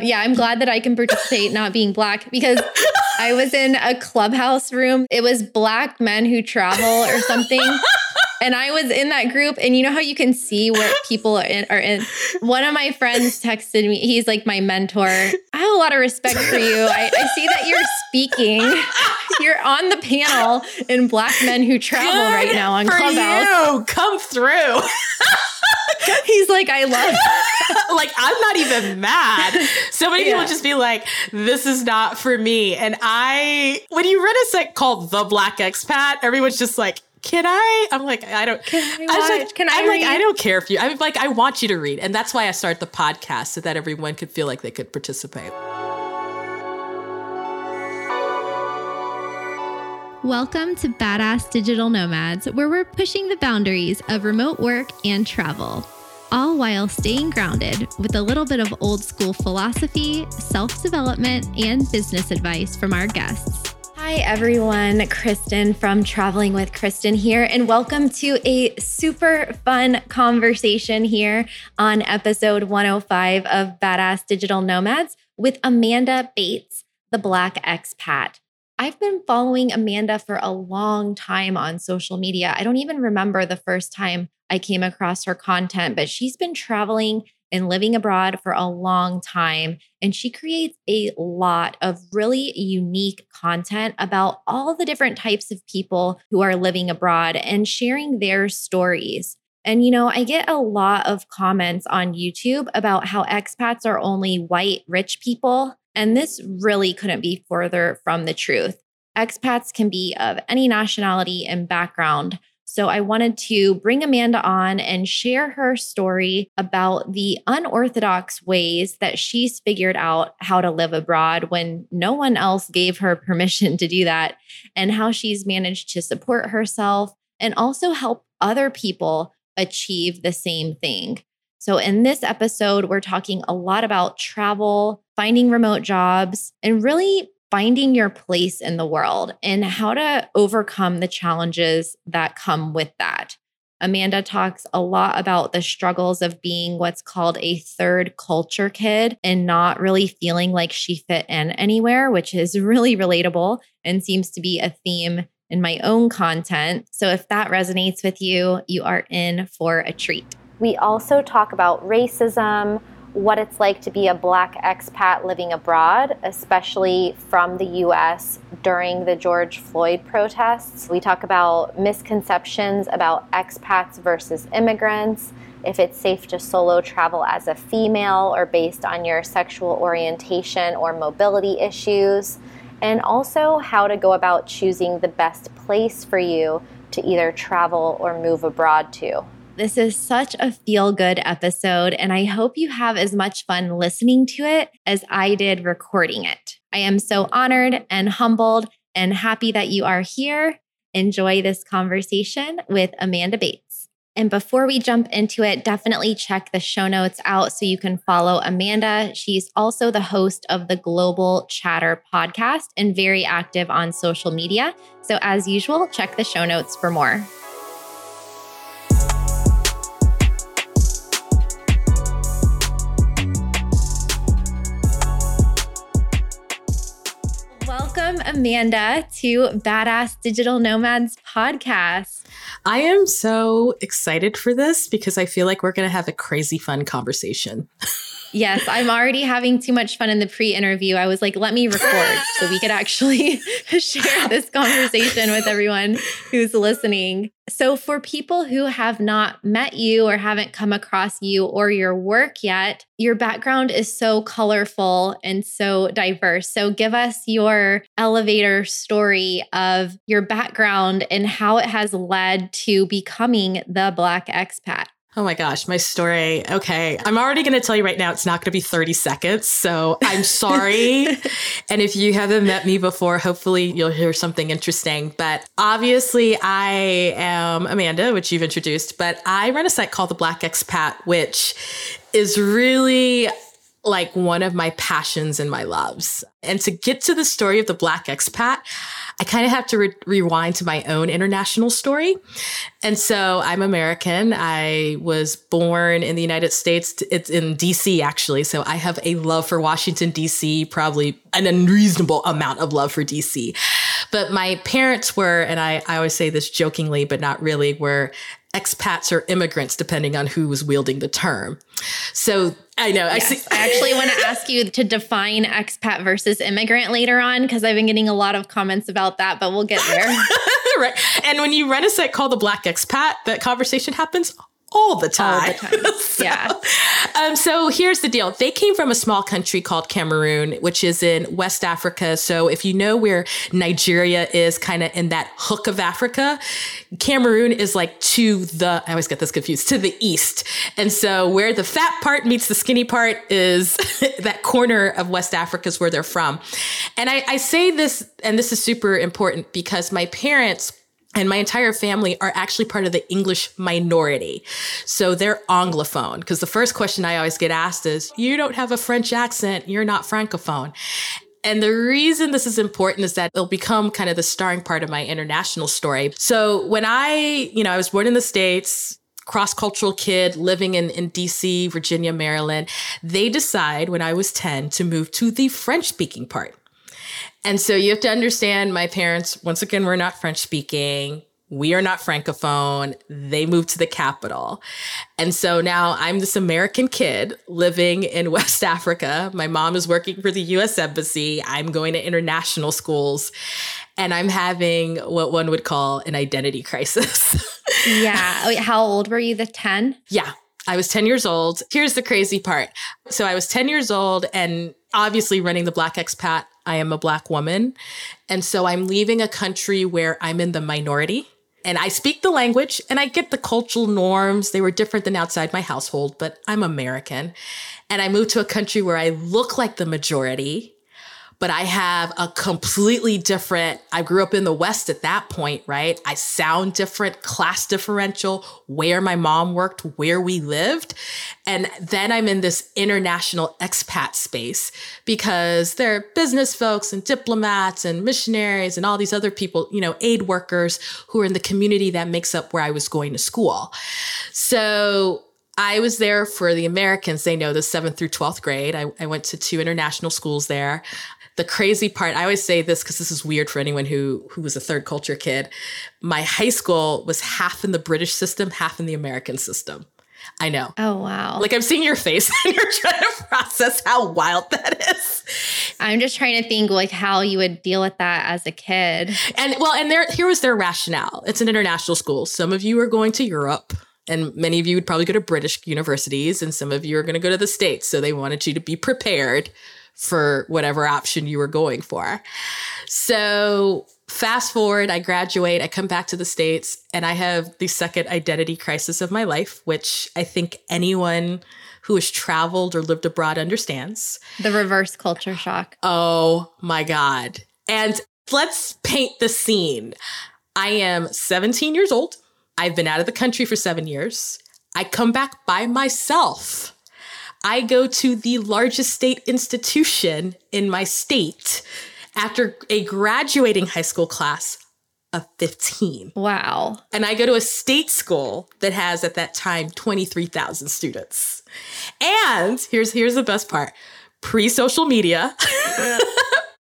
Yeah, I'm glad that I can participate not being black because I was in a clubhouse room. It was black men who travel or something. And I was in that group, and you know how you can see what people are in, are in. One of my friends texted me. He's like my mentor. I have a lot of respect for you. I, I see that you're speaking. You're on the panel in Black Men Who Travel Good right now on for Clubhouse. You. Come through. He's like, I love. like I'm not even mad. So many Yeah. people just be like, "This is not for me." And I, when you read a site called "The Black Expat," everyone's just like, "Can I?" I'm like, "I don't." Can I was like, Can I I'm like. I don't care if you. I'm like, I want you to read, and that's why I start the podcast so that everyone could feel like they could participate. Welcome to Badass Digital Nomads, where we're pushing the boundaries of remote work and travel, all while staying grounded with a little bit of old school philosophy, self development, and business advice from our guests. Hi, everyone. Kristen from Traveling with Kristen here, and welcome to a super fun conversation here on episode 105 of Badass Digital Nomads with Amanda Bates, the Black Expat. I've been following Amanda for a long time on social media. I don't even remember the first time I came across her content, but she's been traveling and living abroad for a long time. And she creates a lot of really unique content about all the different types of people who are living abroad and sharing their stories. And, you know, I get a lot of comments on YouTube about how expats are only white, rich people. And this really couldn't be further from the truth. Expats can be of any nationality and background. So I wanted to bring Amanda on and share her story about the unorthodox ways that she's figured out how to live abroad when no one else gave her permission to do that, and how she's managed to support herself and also help other people achieve the same thing. So, in this episode, we're talking a lot about travel, finding remote jobs, and really finding your place in the world and how to overcome the challenges that come with that. Amanda talks a lot about the struggles of being what's called a third culture kid and not really feeling like she fit in anywhere, which is really relatable and seems to be a theme in my own content. So if that resonates with you, you are in for a treat. We also talk about racism, what it's like to be a black expat living abroad, especially from the US during the George Floyd protests. We talk about misconceptions about expats versus immigrants, if it's safe to solo travel as a female or based on your sexual orientation or mobility issues, and also how to go about choosing the best place for you to either travel or move abroad to. This is such a feel good episode, and I hope you have as much fun listening to it as I did recording it. I am so honored and humbled and happy that you are here. Enjoy this conversation with Amanda Bates. And before we jump into it, definitely check the show notes out so you can follow Amanda. She's also the host of the Global Chatter podcast and very active on social media. So, as usual, check the show notes for more. Welcome, Amanda, to Badass Digital Nomads podcast. I am so excited for this because I feel like we're going to have a crazy fun conversation. Yes, I'm already having too much fun in the pre interview. I was like, let me record so we could actually share this conversation with everyone who's listening. So, for people who have not met you or haven't come across you or your work yet, your background is so colorful and so diverse. So, give us your elevator story of your background and how it has led to becoming the Black expat. Oh my gosh, my story. Okay. I'm already going to tell you right now, it's not going to be 30 seconds. So I'm sorry. and if you haven't met me before, hopefully you'll hear something interesting. But obviously, I am Amanda, which you've introduced, but I run a site called The Black Expat, which is really like one of my passions and my loves. And to get to the story of the Black Expat, I kind of have to re- rewind to my own international story. And so I'm American. I was born in the United States. It's in DC, actually. So I have a love for Washington, DC, probably an unreasonable amount of love for DC. But my parents were, and I, I always say this jokingly, but not really, were expats or immigrants, depending on who was wielding the term. So I know. Yes. I, see- I actually want to ask you to define expat versus immigrant later on because I've been getting a lot of comments about that, but we'll get there. right. And when you run a site called the Black Expat, that conversation happens all the time. All the time. so, yeah. Um, so here's the deal. They came from a small country called Cameroon, which is in West Africa. So if you know where Nigeria is kind of in that hook of Africa, Cameroon is like to the, I always get this confused, to the east. And so where the fat part meets the skinny part is that corner of West Africa is where they're from. And I, I say this, and this is super important because my parents and my entire family are actually part of the English minority. So they're Anglophone. Because the first question I always get asked is, You don't have a French accent, you're not Francophone. And the reason this is important is that it'll become kind of the starring part of my international story. So when I, you know, I was born in the States, cross cultural kid living in, in DC, Virginia, Maryland, they decide when I was 10 to move to the French speaking part. And so you have to understand my parents, once again, we're not French speaking. We are not Francophone. They moved to the capital. And so now I'm this American kid living in West Africa. My mom is working for the US Embassy. I'm going to international schools and I'm having what one would call an identity crisis. yeah. Oh, Wait, how old were you? The 10? Yeah. I was 10 years old. Here's the crazy part. So I was 10 years old and obviously running the Black Expat I am a Black woman. And so I'm leaving a country where I'm in the minority. And I speak the language and I get the cultural norms. They were different than outside my household, but I'm American. And I moved to a country where I look like the majority but I have a completely different, I grew up in the West at that point, right? I sound different, class differential, where my mom worked, where we lived. And then I'm in this international expat space because there are business folks and diplomats and missionaries and all these other people, you know, aid workers who are in the community that makes up where I was going to school. So I was there for the Americans. They know the seventh through 12th grade. I, I, went to two international schools there the crazy part i always say this because this is weird for anyone who who was a third culture kid. My high school was half in the british system half in the american system. I know. Oh wow. Like i'm seeing your face and you're trying to process how wild that is. I'm just trying to think like how you would deal with that as a kid. And well and there here was their rationale. It's an international school. Some of you are going to europe and many of you would probably go to British universities, and some of you are going to go to the States. So they wanted you to be prepared for whatever option you were going for. So fast forward, I graduate, I come back to the States, and I have the second identity crisis of my life, which I think anyone who has traveled or lived abroad understands. The reverse culture shock. Oh my God. And let's paint the scene. I am 17 years old. I've been out of the country for seven years. I come back by myself I go to the largest state institution in my state after a graduating high school class of 15. Wow. And I go to a state school that has at that time 23,000 students. And here's here's the best part. Pre-social media.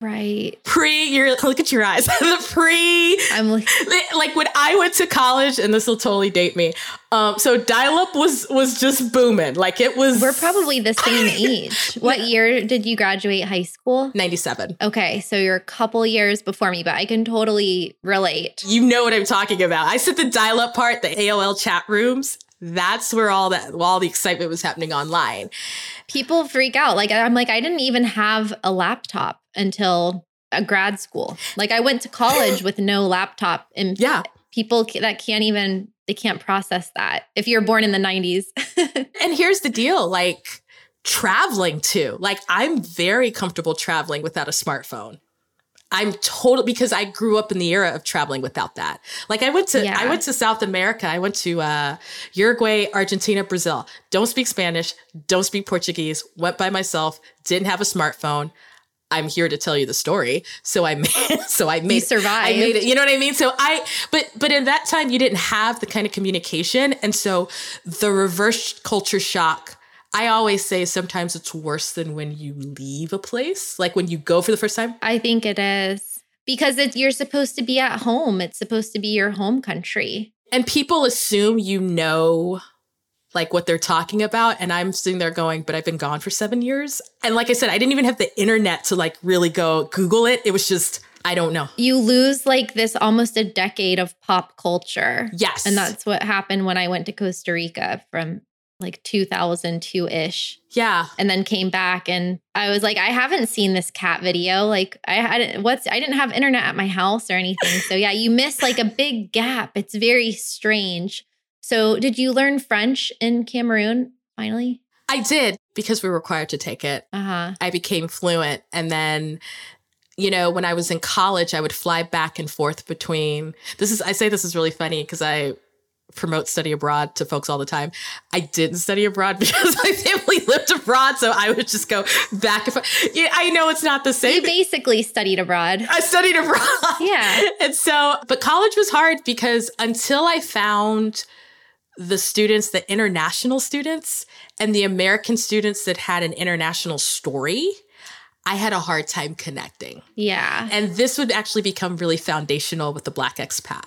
Right. Pre, you're look at your eyes. the pre, I'm like, like when I went to college, and this will totally date me. Um, so dial-up was was just booming. Like it was. We're probably the same age. What year did you graduate high school? Ninety-seven. Okay, so you're a couple years before me, but I can totally relate. You know what I'm talking about. I said the dial-up part, the AOL chat rooms. That's where all that all the excitement was happening online. People freak out. Like I'm like I didn't even have a laptop until a grad school. Like I went to college with no laptop and yeah. people that can't even they can't process that if you're born in the 90s. and here's the deal, like traveling too. Like I'm very comfortable traveling without a smartphone. I'm total because I grew up in the era of traveling without that. Like I went to yeah. I went to South America. I went to uh, Uruguay, Argentina, Brazil. Don't speak Spanish. Don't speak Portuguese. Went by myself. Didn't have a smartphone. I'm here to tell you the story. So I made, so I made, you survived. I made it. You know what I mean? So I, but, but in that time you didn't have the kind of communication. And so the reverse culture shock, I always say sometimes it's worse than when you leave a place, like when you go for the first time. I think it is because it's, you're supposed to be at home. It's supposed to be your home country. And people assume you know like what they're talking about. And I'm sitting there going, but I've been gone for seven years. And like I said, I didn't even have the internet to like really go Google it. It was just, I don't know. You lose like this almost a decade of pop culture. Yes. And that's what happened when I went to Costa Rica from like 2002 ish. Yeah. And then came back and I was like, I haven't seen this cat video. Like, I had what's, I didn't have internet at my house or anything. So, yeah, you miss like a big gap. It's very strange. So, did you learn French in Cameroon finally? I did because we were required to take it. Uh huh. I became fluent. And then, you know, when I was in college, I would fly back and forth between this is, I say this is really funny because I promote study abroad to folks all the time. I didn't study abroad because my family lived abroad. So I would just go back and forth. Yeah, I know it's not the same. You basically studied abroad. I studied abroad. Yeah. and so, but college was hard because until I found the students, the international students, and the American students that had an international story, I had a hard time connecting. Yeah. And this would actually become really foundational with the Black expat.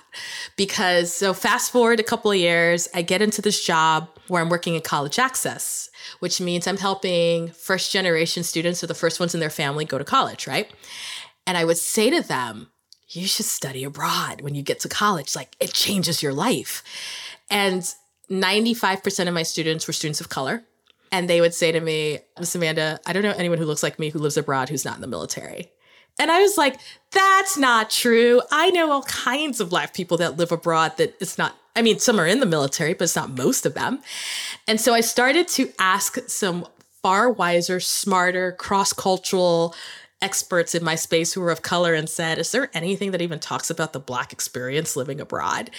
Because, so fast forward a couple of years, I get into this job where I'm working in college access, which means I'm helping first generation students or the first ones in their family go to college, right? And I would say to them, you should study abroad when you get to college. Like, it changes your life. And 95% of my students were students of color. And they would say to me, Miss Amanda, I don't know anyone who looks like me who lives abroad who's not in the military. And I was like, that's not true. I know all kinds of Black people that live abroad that it's not, I mean, some are in the military, but it's not most of them. And so I started to ask some far wiser, smarter, cross cultural experts in my space who were of color and said, Is there anything that even talks about the Black experience living abroad?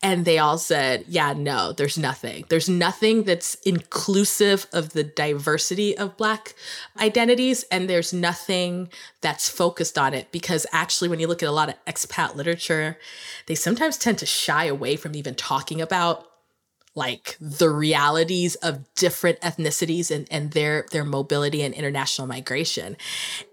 And they all said, Yeah, no, there's nothing. There's nothing that's inclusive of the diversity of Black identities. And there's nothing that's focused on it because actually, when you look at a lot of expat literature, they sometimes tend to shy away from even talking about like the realities of different ethnicities and, and their their mobility and international migration.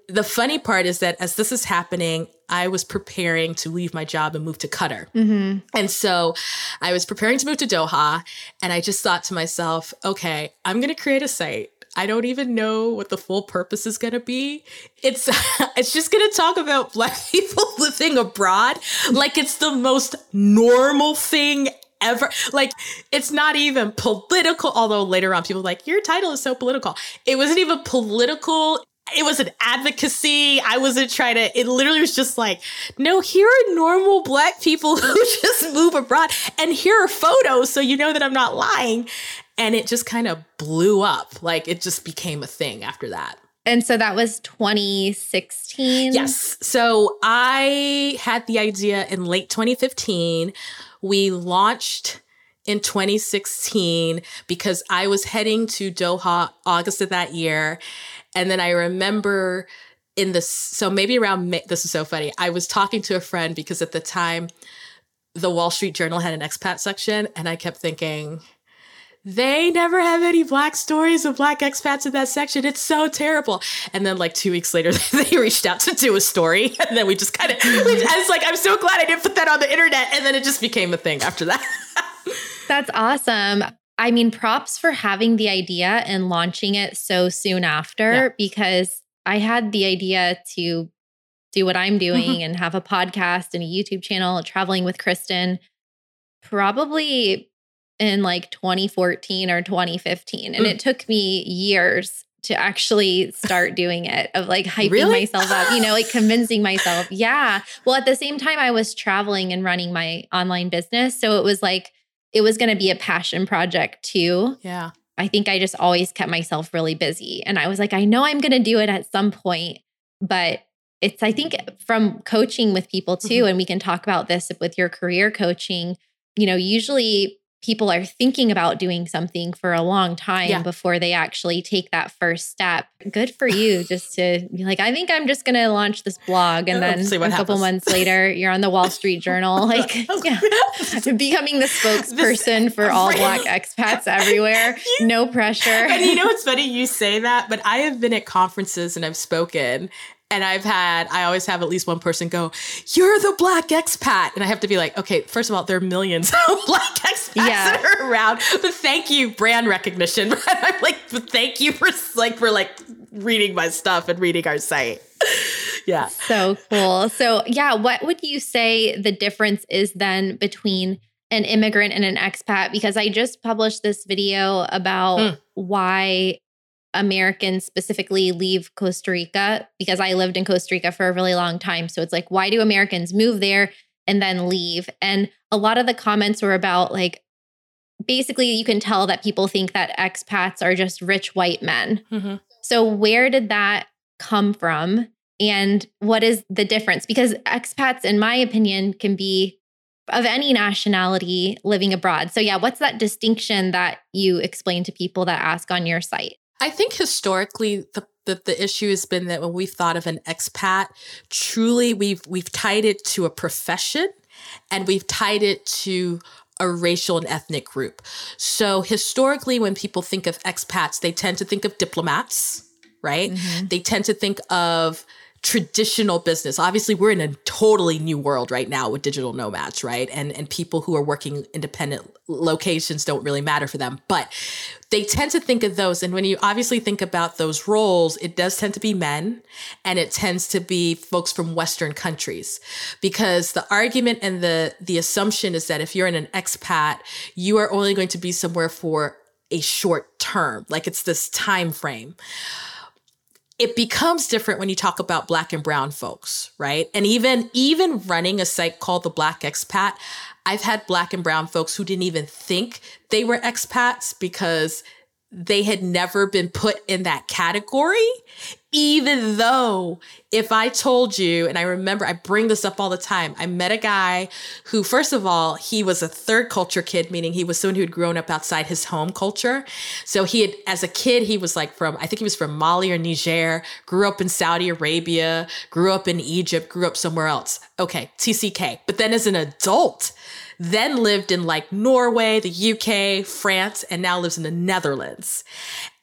The funny part is that as this is happening, I was preparing to leave my job and move to Qatar. Mm-hmm. And so I was preparing to move to Doha and I just thought to myself, okay, I'm going to create a site I don't even know what the full purpose is going to be. It's it's just going to talk about black people living abroad like it's the most normal thing ever. Like, it's not even political, although later on people like, your title is so political. It wasn't even political. It was an advocacy. I wasn't trying to, it literally was just like, no, here are normal black people who just move abroad. And here are photos. So you know that I'm not lying. And it just kind of blew up. Like it just became a thing after that. And so that was 2016. Yes. So I had the idea in late 2015. We launched in 2016 because I was heading to Doha August of that year. And then I remember in this, so maybe around May, this is so funny. I was talking to a friend because at the time, the Wall Street Journal had an expat section. And I kept thinking, they never have any black stories of black expats in that section. It's so terrible. And then like two weeks later, they reached out to do a story. And then we just kind of, I was like, I'm so glad I didn't put that on the internet. And then it just became a thing after that. That's awesome. I mean, props for having the idea and launching it so soon after Yeah. because I had the idea to do what I'm doing Mm-hmm. and have a podcast and a YouTube channel, traveling with Kristen, probably in like 2014 or 2015. And Mm. it took me years to actually start doing it, of like hyping Really? myself up, you know, like convincing myself. Yeah. Well, at the same time, I was traveling and running my online business. So it was like, it was going to be a passion project too. Yeah. I think I just always kept myself really busy. And I was like, I know I'm going to do it at some point, but it's, I think, from coaching with people too, Mhm. and we can talk about this with your career coaching, you know, usually people are thinking about doing something for a long time Yeah. before they actually take that first step. Good for you just to be like, I think I'm just going to launch this blog. And then a what couple months later, you're on the Wall Street Journal, like yeah, becoming the spokesperson for all Black expats everywhere. No pressure. and you know what's funny? You say that, but I have been at conferences and I've spoken. And I've had, I always have at least one person go, You're the black expat. And I have to be like, Okay, first of all, there are millions of black expats Yeah. that are around. But thank you, brand recognition. I'm like, thank you for like, for like reading my stuff and reading our site. Yeah. So cool. So, yeah, what would you say the difference is then between an immigrant and an expat? Because I just published this video about Mm. why Americans specifically leave Costa Rica because I lived in Costa Rica for a really long time. So, it's like, why do Americans move there and then leave? And a lot of the comments were about like, basically, you can tell that people think that expats are just rich white men. Mhm. So, where did that come from? And what is the difference? Because expats, in my opinion, can be of any nationality living abroad. So, yeah, what's that distinction that you explain to people that ask on your site? I think historically the, the the issue has been that when we've thought of an expat, truly we've we've tied it to a profession and we've tied it to a racial and ethnic group. So historically when people think of expats, they tend to think of diplomats, right? Mm-hmm. They tend to think of traditional business. Obviously, we're in a totally new world right now with digital nomads, right? And and people who are working independent locations don't really matter for them, but they tend to think of those and when you obviously think about those roles, it does tend to be men and it tends to be folks from western countries because the argument and the the assumption is that if you're in an expat, you are only going to be somewhere for a short term, like it's this time frame it becomes different when you talk about black and brown folks right? And even even running a site called the black expat i've had black and brown folks who didn't even think they were expats because they had never been put in that category even though if I told you, and I remember I bring this up all the time, I met a guy who, first of all, he was a third culture kid, meaning he was someone who had grown up outside his home culture. So he had, as a kid, he was like from, I think he was from Mali or Niger, grew up in Saudi Arabia, grew up in Egypt, grew up somewhere else. Okay, TCK. But then as an adult, then lived in like Norway, the UK, France, and now lives in the Netherlands.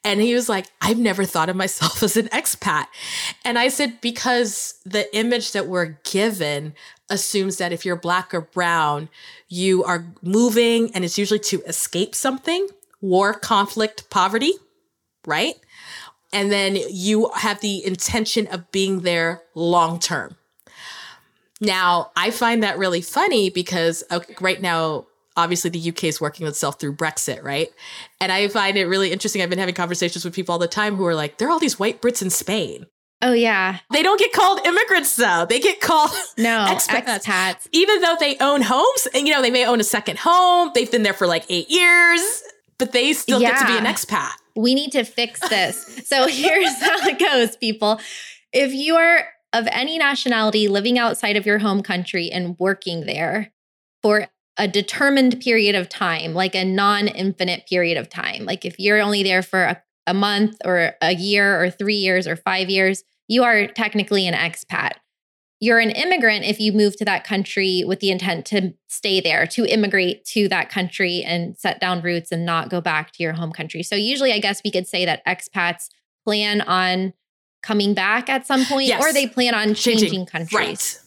And he was like, I've never thought of myself as an expat. And I said, because the image that we're given assumes that if you're black or brown, you are moving and it's usually to escape something war, conflict, poverty, right? And then you have the intention of being there long term. Now, I find that really funny because okay, right now, obviously the UK is working itself through Brexit, right? And I find it really interesting. I've been having conversations with people all the time who are like, there are all these white Brits in Spain. Oh, yeah. They don't get called immigrants though. They get called No, Expats. expats. even though they own homes and you know, they may own a second home. They've been there for like 8 years, but they still get to be an expat. We need to fix this. so here's how it goes, people. If you are of any nationality living outside of your home country and working there for a determined period of time, like a non infinite period of time, like if you're only there for a, a month or a year or three years or five years, you are technically an expat. You're an immigrant if you move to that country with the intent to stay there, to immigrate to that country and set down roots and not go back to your home country. So, usually, I guess we could say that expats plan on coming back at some point Yes. or they plan on changing, Changing. countries. Right.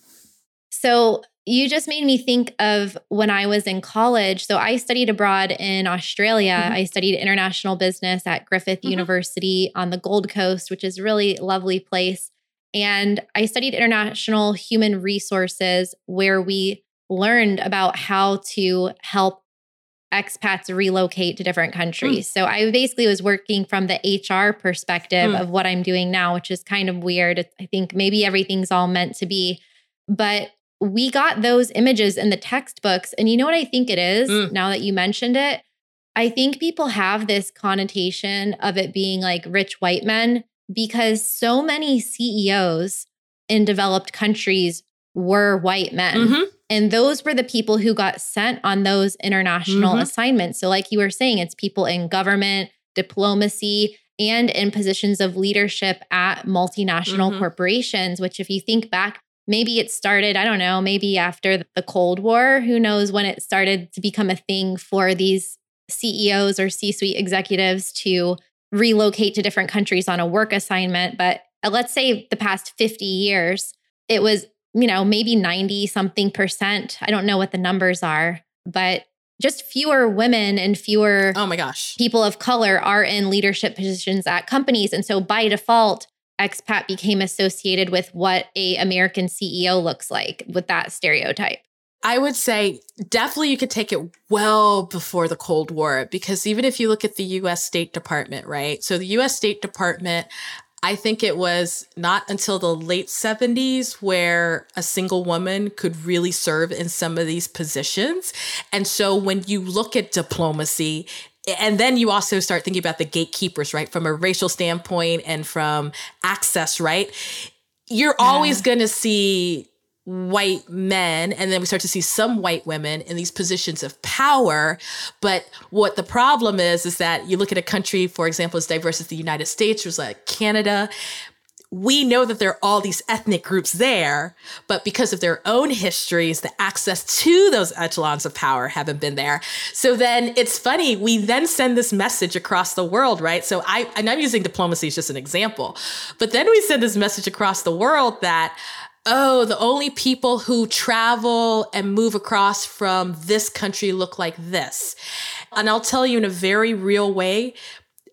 So you just made me think of when I was in college. So I studied abroad in Australia. Mhm. I studied international business at Griffith Mhm. University on the Gold Coast, which is a really lovely place. And I studied international human resources where we learned about how to help expats relocate to different countries. So I basically was working from the HR perspective Mm. of what I'm doing now, which is kind of weird. I think maybe everything's all meant to be. But we got those images in the textbooks. And you know what I think it is Mm. now that you mentioned it? I think people have this connotation of it being like rich white men because so many CEOs in developed countries were white men. Mhm. And those were the people who got sent on those international Mhm. assignments. So, like you were saying, it's people in government, diplomacy, and in positions of leadership at multinational Mhm. corporations, which, if you think back, maybe it started, I don't know, maybe after the Cold War. Who knows when it started to become a thing for these CEOs or C suite executives to relocate to different countries on a work assignment. But uh, let's say the past 50 years, it was, you know, maybe 90 something percent. I don't know what the numbers are, but just fewer women and fewer Oh my gosh. people of color are in leadership positions at companies. And so by default, expat became associated with what a American CEO looks like with that stereotype. I would say definitely you could take it well before the Cold War because even if you look at the US State Department, right? So the US State Department, I think it was not until the late 70s where a single woman could really serve in some of these positions. And so when you look at diplomacy, and then you also start thinking about the gatekeepers, right? From a racial standpoint and from access, right? You're always going to see white men and then we start to see some white women in these positions of power but what the problem is is that you look at a country for example as diverse as the united states or like canada we know that there are all these ethnic groups there, but because of their own histories, the access to those echelons of power haven't been there. So then it's funny, we then send this message across the world, right? So I, and I'm using diplomacy as just an example, but then we send this message across the world that, oh, the only people who travel and move across from this country look like this. And I'll tell you in a very real way,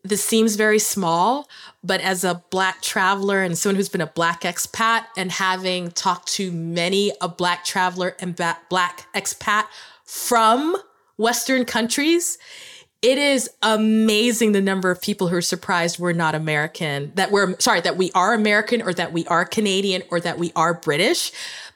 this seems very small, but as a black traveler and someone who's been a black expat and having talked to many a black traveler and black expat from Western countries, it is amazing the number of people who are surprised we're not American, that we're sorry, that we are American or that we are Canadian or that we are British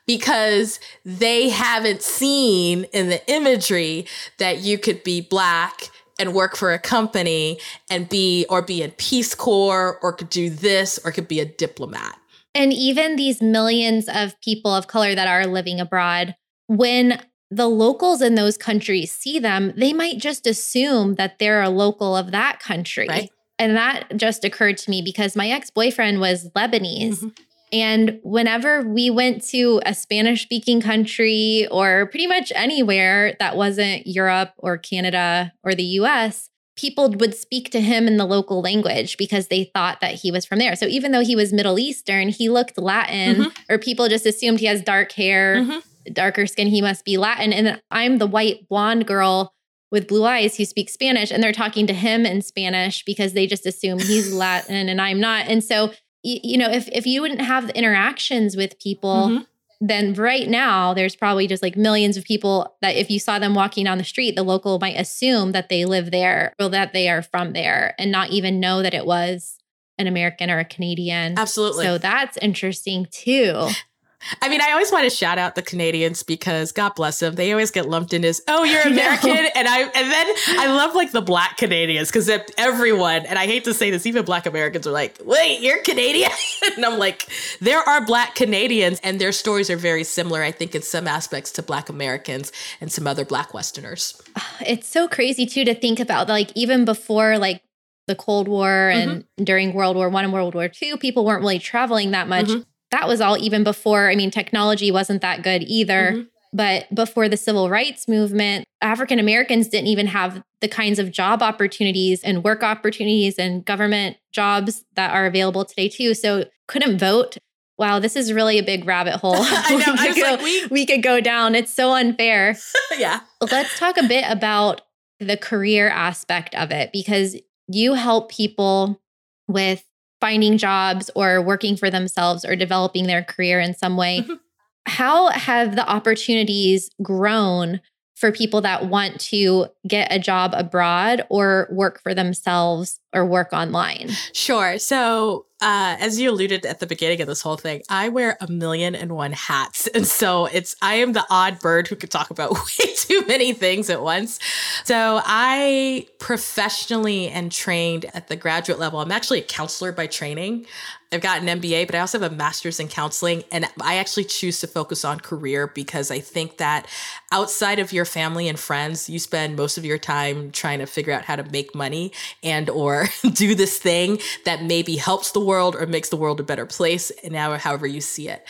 because they haven't seen in the imagery that you could be black and work for a company and be or be in Peace Corps or could do this or could be a diplomat. And even these millions of people of color that are living abroad, when the locals in those countries see them, they might just assume that they're a local of that country. Right. And that just occurred to me because my ex boyfriend was Lebanese. Mhm. And whenever we went to a Spanish speaking country or pretty much anywhere that wasn't Europe or Canada or the US, people would speak to him in the local language because they thought that he was from there. So even though he was Middle Eastern, he looked Latin, Mhm. or people just assumed he has dark hair, Mhm. darker skin, he must be Latin. And I'm the white blonde girl with blue eyes who speaks Spanish, and they're talking to him in Spanish because they just assume he's Latin and I'm not. And so y- you know, if if you wouldn't have the interactions with people, Mhm. then right now there's probably just like millions of people that if you saw them walking down the street, the local might assume that they live there or that they are from there and not even know that it was an American or a Canadian. Absolutely. So that's interesting too. I mean, I always want to shout out the Canadians because God bless them. They always get lumped in as, oh, you're. American. And I and then I love like the black Canadians because everyone, and I hate to say this, even black Americans are like, wait, you're Canadian? and I'm like, there are black Canadians and their stories are very similar, I think, in some aspects to black Americans and some other black Westerners. It's so crazy too to think about like even before like the Cold War and during World War One and World War Two, people weren't really traveling that much. Mhm. That was all even before. I mean, technology wasn't that good either. Mhm. But before the civil rights movement, African Americans didn't even have the kinds of job opportunities and work opportunities and government jobs that are available today, too. So couldn't vote. Wow, this is really a big rabbit hole. I know. we, I could go, like, we, we could go down. It's so unfair. yeah. Let's talk a bit about the career aspect of it because you help people with finding jobs or working for themselves or developing their career in some way. How have the opportunities grown for people that want to get a job abroad or work for themselves or work online? Sure. So, uh, as you alluded at the beginning of this whole thing, I wear a million and one hats. And so it's, I am the odd bird who could talk about way too many things at once. So I professionally and trained at the graduate level. I'm actually a counselor by training. I've got an MBA, but I also have a master's in counseling. And I actually choose to focus on career because I think that outside of your family and friends, you spend most of your time trying to figure out how to make money and or do this thing that maybe helps the world or makes the world a better place, and now however you see it.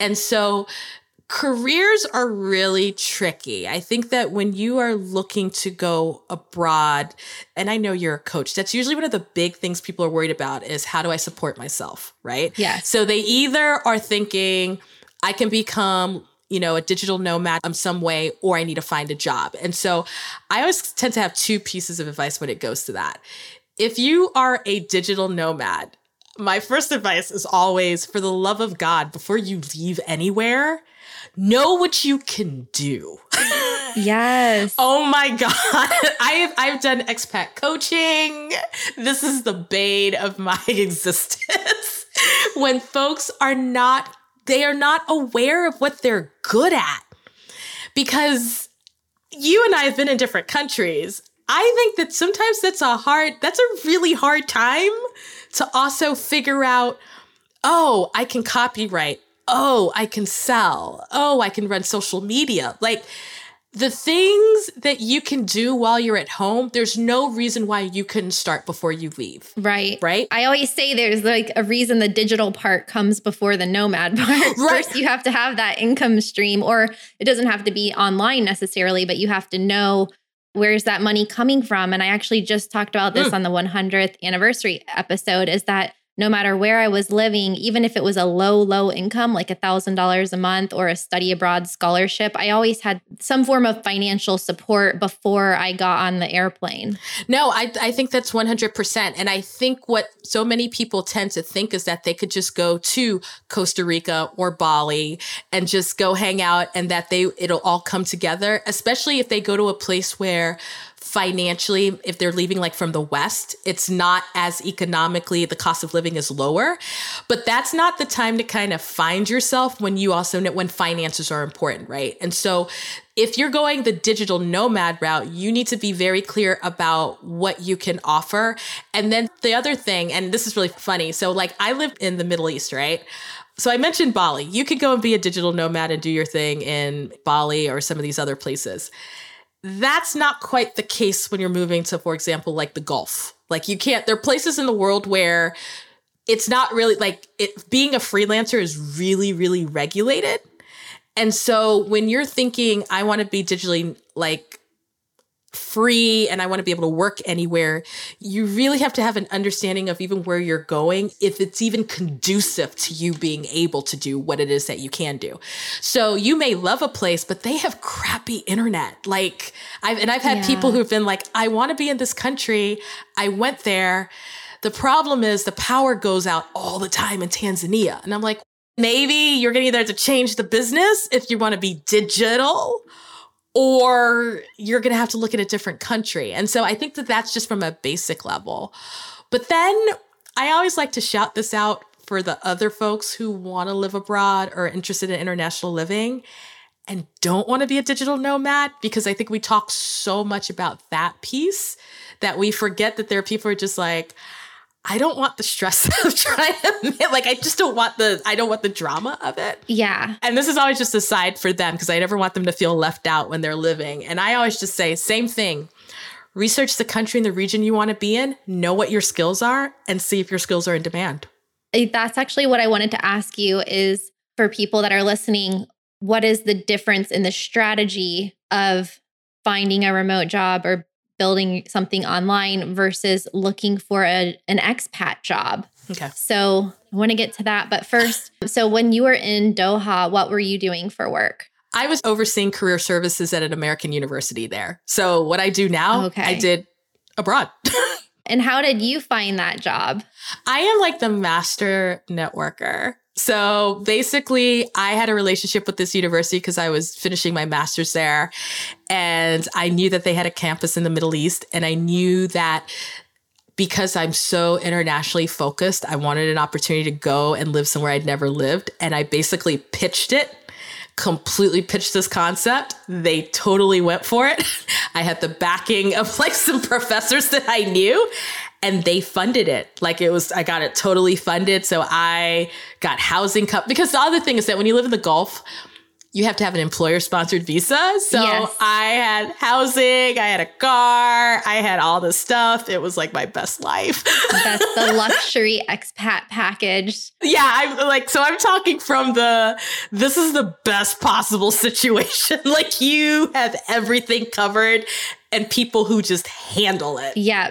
And so careers are really tricky. I think that when you are looking to go abroad, and I know you're a coach, that's usually one of the big things people are worried about is how do I support myself, right? Yeah. So they either are thinking, I can become you know, a digital nomad in some way, or I need to find a job. And so I always tend to have two pieces of advice when it goes to that. If you are a digital nomad, my first advice is always for the love of God, before you leave anywhere, know what you can do. Yes. oh my God. I've I've done expat coaching. This is the bane of my existence. when folks are not, they are not aware of what they're good at. Because you and I have been in different countries. I think that sometimes that's a hard, that's a really hard time to also figure out, oh, I can copyright oh, I can sell. Oh, I can run social media. Like the things that you can do while you're at home, there's no reason why you couldn't start before you leave. Right. Right. I always say there's like a reason the digital part comes before the nomad part. Right. First, you have to have that income stream, or it doesn't have to be online necessarily, but you have to know where's that money coming from. And I actually just talked about this Mm. on the 100th anniversary episode is that no matter where I was living, even if it was a low, low income, like $1,000 a month or a study abroad scholarship, I always had some form of financial support before I got on the airplane. No, I, I think that's 100%. And I think what so many people tend to think is that they could just go to Costa Rica or Bali and just go hang out and that they it'll all come together, especially if they go to a place where financially if they're leaving like from the west it's not as economically the cost of living is lower but that's not the time to kind of find yourself when you also know when finances are important right and so if you're going the digital nomad route, you need to be very clear about what you can offer. And then the other thing, and this is really funny. So, like, I live in the Middle East, right? So, I mentioned Bali. You could go and be a digital nomad and do your thing in Bali or some of these other places. That's not quite the case when you're moving to, for example, like the Gulf. Like, you can't, there are places in the world where it's not really like it being a freelancer is really, really regulated. And so when you're thinking, I want to be digitally like free and I want to be able to work anywhere, you really have to have an understanding of even where you're going, if it's even conducive to you being able to do what it is that you can do. So you may love a place, but they have crappy internet. Like I've, and I've had Yeah. people who've been like, I want to be in this country. I went there. The problem is the power goes out all the time in Tanzania. And I'm like, maybe you're going to either have to change the business if you want to be digital or you're going to have to look at a different country. And so I think that that's just from a basic level. But then I always like to shout this out for the other folks who want to live abroad or interested in international living and don't want to be a digital nomad because I think we talk so much about that piece that we forget that there are people who are just like, I don't want the stress of trying to like I just don't want the I don't want the drama of it. Yeah. And this is always just a side for them because I never want them to feel left out when they're living. And I always just say, same thing. Research the country and the region you want to be in, know what your skills are, and see if your skills are in demand. That's actually what I wanted to ask you is for people that are listening, what is the difference in the strategy of finding a remote job or building something online versus looking for a, an expat job? Okay. So I want to get to that. But first, so when you were in Doha, what were you doing for work? I was overseeing career services at an American university there. So what I do now, Okay. I did abroad. And how did you find that job? I am like the master networker. So basically, I had a relationship with this university because I was finishing my master's there. And I knew that they had a campus in the Middle East. And I knew that because I'm so internationally focused, I wanted an opportunity to go and live somewhere I'd never lived. And I basically pitched it, completely pitched this concept. They totally went for it. I had the backing of like some professors that I knew and they funded it. Like it was, I got it totally funded. So I got housing cup because the other thing is that when you live in the Gulf, you have to have an employer sponsored visa. So Yes. I had housing, I had a car, I had all this stuff. It was like my best life. That's the luxury expat package. yeah, I'm like, so I'm talking from the this is the best possible situation. like you have everything covered and people who just handle it. Yeah.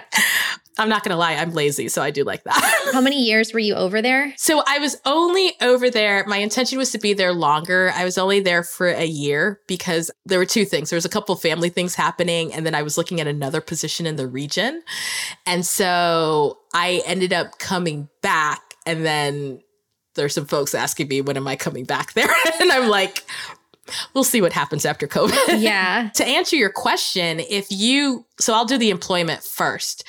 I'm not gonna lie, I'm lazy, so I do like that. How many years were you over there? So I was only over there. My intention was to be there longer. I was only there for a year because there were two things. There was a couple family things happening, and then I was looking at another position in the region. And so I ended up coming back, and then there's some folks asking me, when am I coming back there? and I'm like, we'll see what happens after COVID. Yeah. to answer your question, if you, so I'll do the employment first.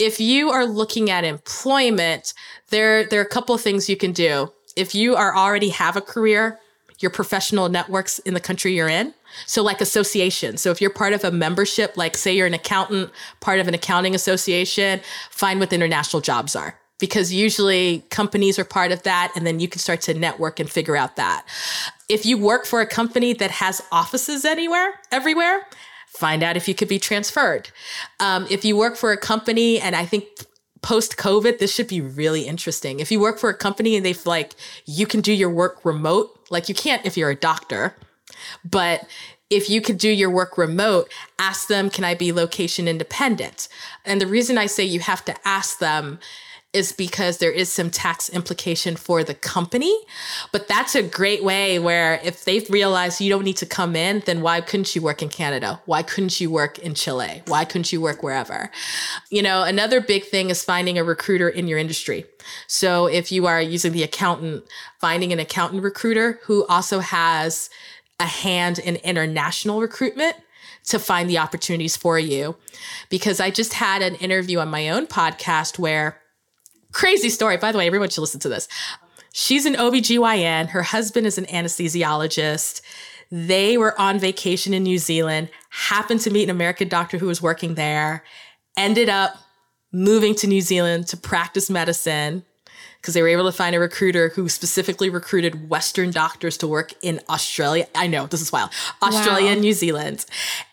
If you are looking at employment, there, there are a couple of things you can do. If you are already have a career, your professional networks in the country you're in. So like association. So if you're part of a membership, like say you're an accountant, part of an accounting association, find what the international jobs are. Because usually companies are part of that, and then you can start to network and figure out that. If you work for a company that has offices anywhere, everywhere, find out if you could be transferred. Um, if you work for a company, and I think post COVID, this should be really interesting. If you work for a company and they've like, you can do your work remote, like you can't if you're a doctor, but if you could do your work remote, ask them, can I be location independent? And the reason I say you have to ask them is because there is some tax implication for the company. But that's a great way where if they've realized you don't need to come in, then why couldn't you work in Canada? Why couldn't you work in Chile? Why couldn't you work wherever? You know, another big thing is finding a recruiter in your industry. So if you are using the accountant, finding an accountant recruiter who also has a hand in international recruitment to find the opportunities for you. Because I just had an interview on my own podcast where crazy story. By the way, everyone should listen to this. She's an OBGYN. Her husband is an anesthesiologist. They were on vacation in New Zealand, happened to meet an American doctor who was working there, ended up moving to New Zealand to practice medicine because they were able to find a recruiter who specifically recruited Western doctors to work in Australia. I know this is wild. Australia Wow. and New Zealand.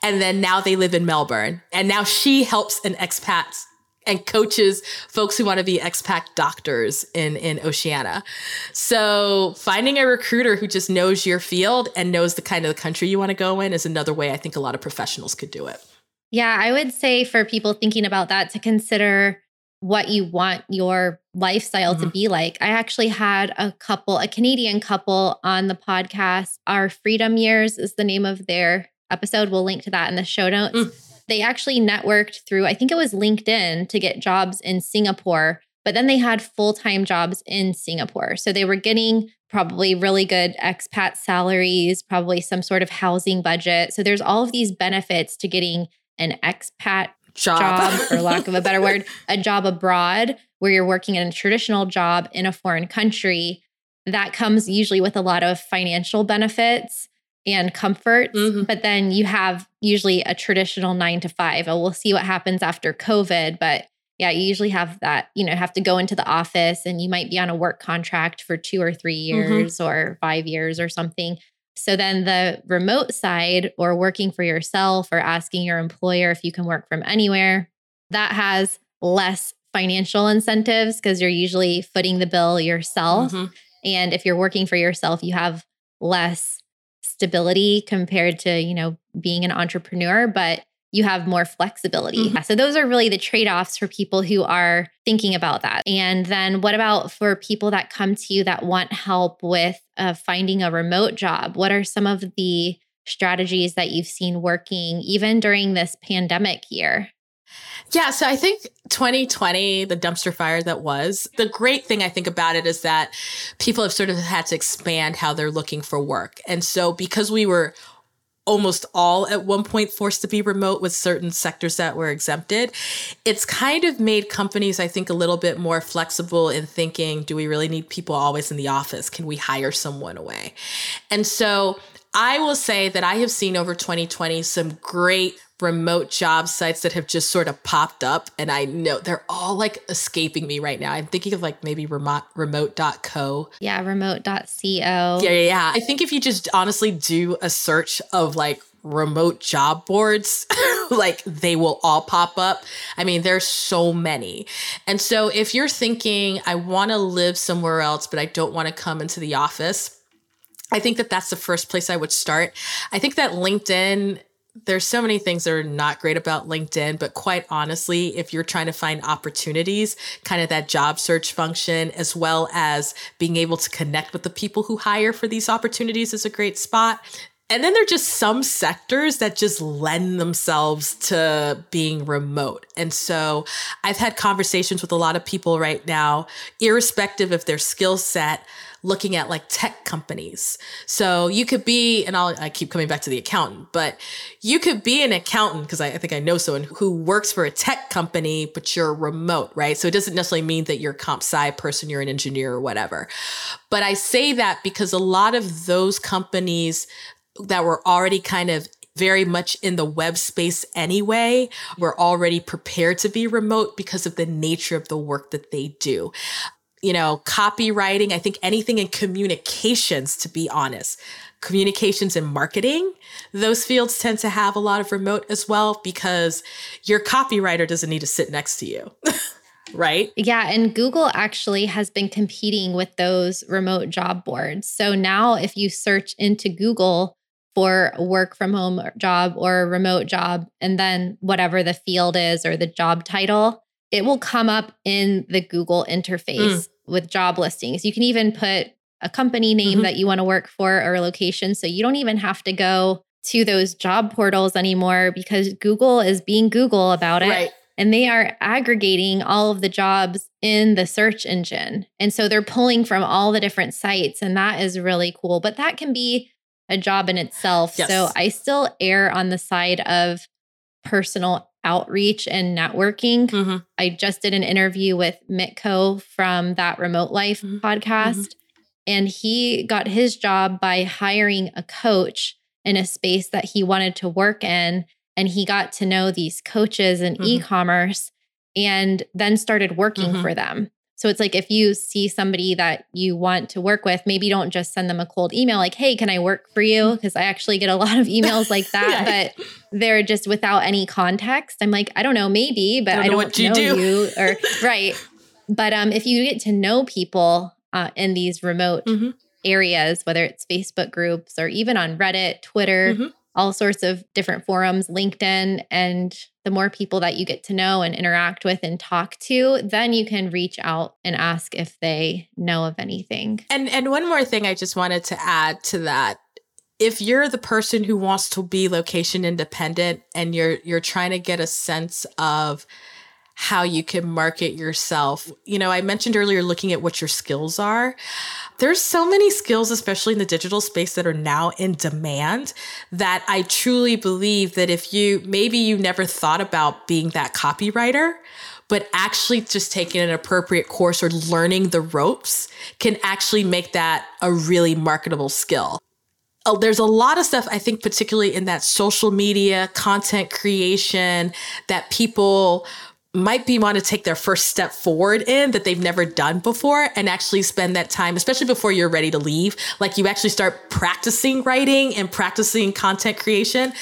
And then now they live in Melbourne. And now she helps an expat and coaches folks who want to be expat doctors in, in Oceania. So finding a recruiter who just knows your field and knows the kind of the country you want to go in is another way I think a lot of professionals could do it. Yeah, I would say for people thinking about that to consider what you want your lifestyle to Mhm. be like. I actually had a couple, a Canadian couple on the podcast. Our Freedom Years is the name of their episode. We'll link to that in the show notes. Mm. They actually networked through, I think it was LinkedIn to get jobs in Singapore, but then they had full time jobs in Singapore. So they were getting probably really good expat salaries, probably some sort of housing budget. So there's all of these benefits to getting an expat Job. job, for lack of a better word, a job abroad where you're working in a traditional job in a foreign country. That comes usually with a lot of financial benefits and comforts. Mhm. But then you have usually a traditional nine to five. And we'll see what happens after COVID. But yeah, you usually have that, you know, have to go into the office and you might be on a work contract for two or three Mhm. years or five years or something. So then the remote side or working for yourself or asking your employer if you can work from anywhere, that has less financial incentives because you're usually footing the bill yourself. Mhm. And if you're working for yourself, you have less stability compared to, you know, being an entrepreneur, but you have more flexibility. Mhm. So those are really the trade-offs for people who are thinking about that. And then what about for people that come to you that want help with uh, finding a remote job? What are some of the strategies that you've seen working even during this pandemic year? Yeah, so I think 2020, the dumpster fire that was, the great thing I think about it is that people have sort of had to expand how they're looking for work. And so because we were almost all at one point forced to be remote with certain sectors that were exempted. It's kind of made companies, I think, a little bit more flexible in thinking do we really need people always in the office? Can we hire someone away? And so I will say that I have seen over 2020 some great remote job sites that have just sort of popped up and I know they're all like escaping me right now. I'm thinking of like maybe remote remote.co. Yeah, remote.co. Yeah, yeah, yeah. I think if you just honestly do a search of like remote job boards, like they will all pop up. I mean, there's so many. And so if you're thinking I want to live somewhere else but I don't want to come into the office, I think that that's the first place I would start. I think that LinkedIn there's so many things that are not great about LinkedIn, but quite honestly, if you're trying to find opportunities, kind of that job search function, as well as being able to connect with the people who hire for these opportunities, is a great spot. And then there are just some sectors that just lend themselves to being remote. And so I've had conversations with a lot of people right now, irrespective of their skill set, looking at like tech companies. So you could be, and I'll, I keep coming back to the accountant, but you could be an accountant because I, I, think I know someone who works for a tech company, but you're remote, right? So it doesn't necessarily mean that you're a comp sci person, you're an engineer or whatever. But I say that because a lot of those companies that were already kind of very much in the web space anyway. were already prepared to be remote because of the nature of the work that they do you know, copywriting, I think anything in communications, to be honest, communications and marketing, those fields tend to have a lot of remote as well because your copywriter doesn't need to sit next to you. right? Yeah. And Google actually has been competing with those remote job boards. So now if you search into Google for a work from home job or a remote job, and then whatever the field is or the job title, it will come up in the Google interface mm. With job listings. You can even put a company name mm-hmm. that you want to work for or a location. So you don't even have to go to those job portals anymore because Google is being Google about it. Right. And they are aggregating all of the jobs in the search engine. And so they're pulling from all the different sites. And that is really cool. But that can be a job in itself. Yes. So I still err on the side of personal outreach and networking. Mm-hmm. I just did an interview with Mitko from that Remote Life mm-hmm. podcast, and he got his job by hiring a coach in a space that he wanted to work in. And he got to know these coaches in mm-hmm. e commerce and then started working mm-hmm. for them. So it's like if you see somebody that you want to work with, maybe don't just send them a cold email like, hey, can I work for you? Because mm. I actually get a lot of emails like that, yeah. but they're just without any context. I'm like, I don't know, maybe, but I don't, I don't know, you, know you or right. But um, if you get to know people uh, in these remote mm-hmm. areas, whether it's Facebook groups or even on Reddit, Twitter, mm-hmm all sorts of different forums, LinkedIn, and the more people that you get to know and interact with and talk to, then you can reach out and ask if they know of anything. And and one more thing I just wanted to add to that if you're the person who wants to be location independent and you're you're trying to get a sense of how you can market yourself. You know, I mentioned earlier looking at what your skills are. There's so many skills, especially in the digital space, that are now in demand that I truly believe that if you maybe you never thought about being that copywriter, but actually just taking an appropriate course or learning the ropes can actually make that a really marketable skill. Oh, there's a lot of stuff I think, particularly in that social media content creation, that people might be want to take their first step forward in that they've never done before and actually spend that time, especially before you're ready to leave. Like you actually start practicing writing and practicing content creation.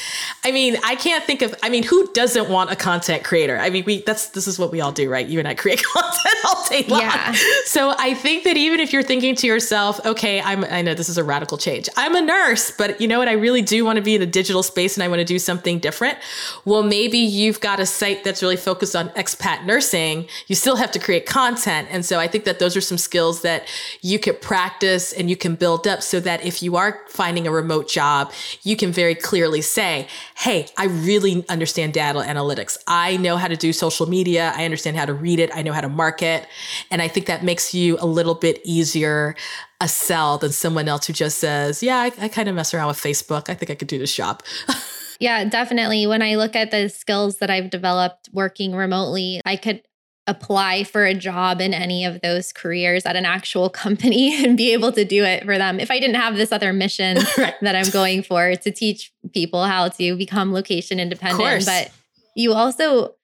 I mean, I can't think of, I mean, who doesn't want a content creator? I mean, we, that's, this is what we all do, right? You and I create content all day long. Yeah. So I think that even if you're thinking to yourself, okay, I'm, I know this is a radical change. I'm a nurse, but you know what? I really do want to be in a digital space and I want to do something different. Well, maybe you've got a site that's really focused on expat nursing, you still have to create content. And so I think that those are some skills that you could practice and you can build up so that if you are finding a remote job, you can very clearly say, Hey, I really understand data analytics. I know how to do social media. I understand how to read it. I know how to market. And I think that makes you a little bit easier a sell than someone else who just says, Yeah, I, I kind of mess around with Facebook. I think I could do this job. Yeah, definitely. When I look at the skills that I've developed working remotely, I could apply for a job in any of those careers at an actual company and be able to do it for them if I didn't have this other mission right. that I'm going for to teach people how to become location independent. But you also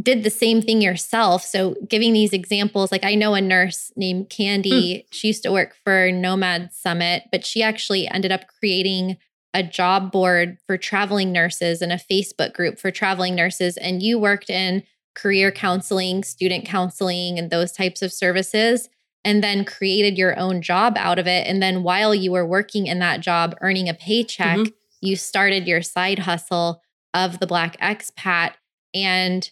did the same thing yourself. So giving these examples, like I know a nurse named Candy, mm. she used to work for Nomad Summit, but she actually ended up creating a job board for traveling nurses and a Facebook group for traveling nurses, and you worked in career counseling, student counseling, and those types of services, and then created your own job out of it. And then while you were working in that job, earning a paycheck, mm-hmm. you started your side hustle of the Black expat and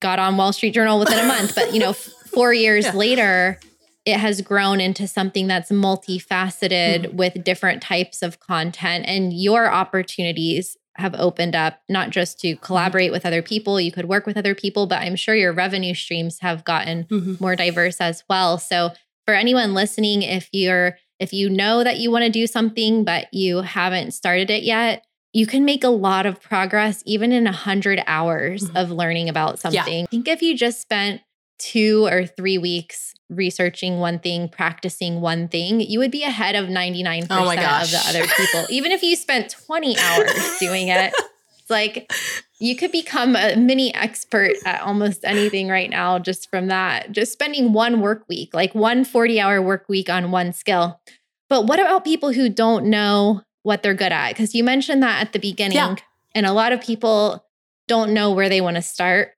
got on Wall Street Journal within a month. But, you know, four years yeah. later, it has grown into something that's multifaceted mm-hmm. with different types of content and your opportunities have opened up not just to mm-hmm. collaborate with other people you could work with other people but i'm sure your revenue streams have gotten mm-hmm. more diverse as well so for anyone listening if you're if you know that you want to do something but you haven't started it yet you can make a lot of progress even in 100 hours mm-hmm. of learning about something yeah. i think if you just spent two or three weeks researching one thing, practicing one thing, you would be ahead of 99% oh of the other people. Even if you spent 20 hours doing it, it's like you could become a mini expert at almost anything right now just from that. Just spending one work week, like one 40 hour work week on one skill. But what about people who don't know what they're good at? Because you mentioned that at the beginning, yeah. and a lot of people don't know where they want to start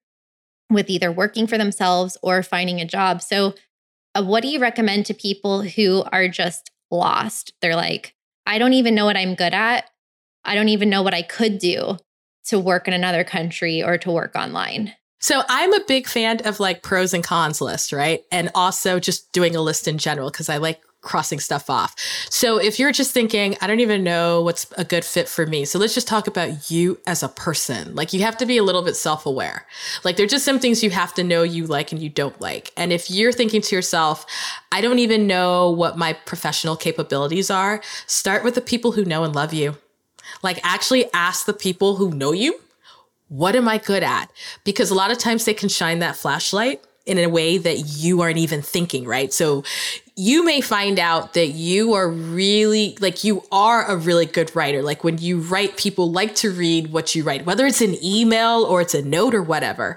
with either working for themselves or finding a job. So, uh, what do you recommend to people who are just lost? They're like, I don't even know what I'm good at. I don't even know what I could do to work in another country or to work online. So I'm a big fan of like pros and cons list, right? And also just doing a list in general because I like crossing stuff off. So if you're just thinking, I don't even know what's a good fit for me. So let's just talk about you as a person. Like you have to be a little bit self-aware. Like there're just some things you have to know you like and you don't like. And if you're thinking to yourself, I don't even know what my professional capabilities are, start with the people who know and love you. Like actually ask the people who know you, what am I good at? Because a lot of times they can shine that flashlight in a way that you aren't even thinking, right? So you may find out that you are really like you are a really good writer. Like when you write, people like to read what you write, whether it's an email or it's a note or whatever.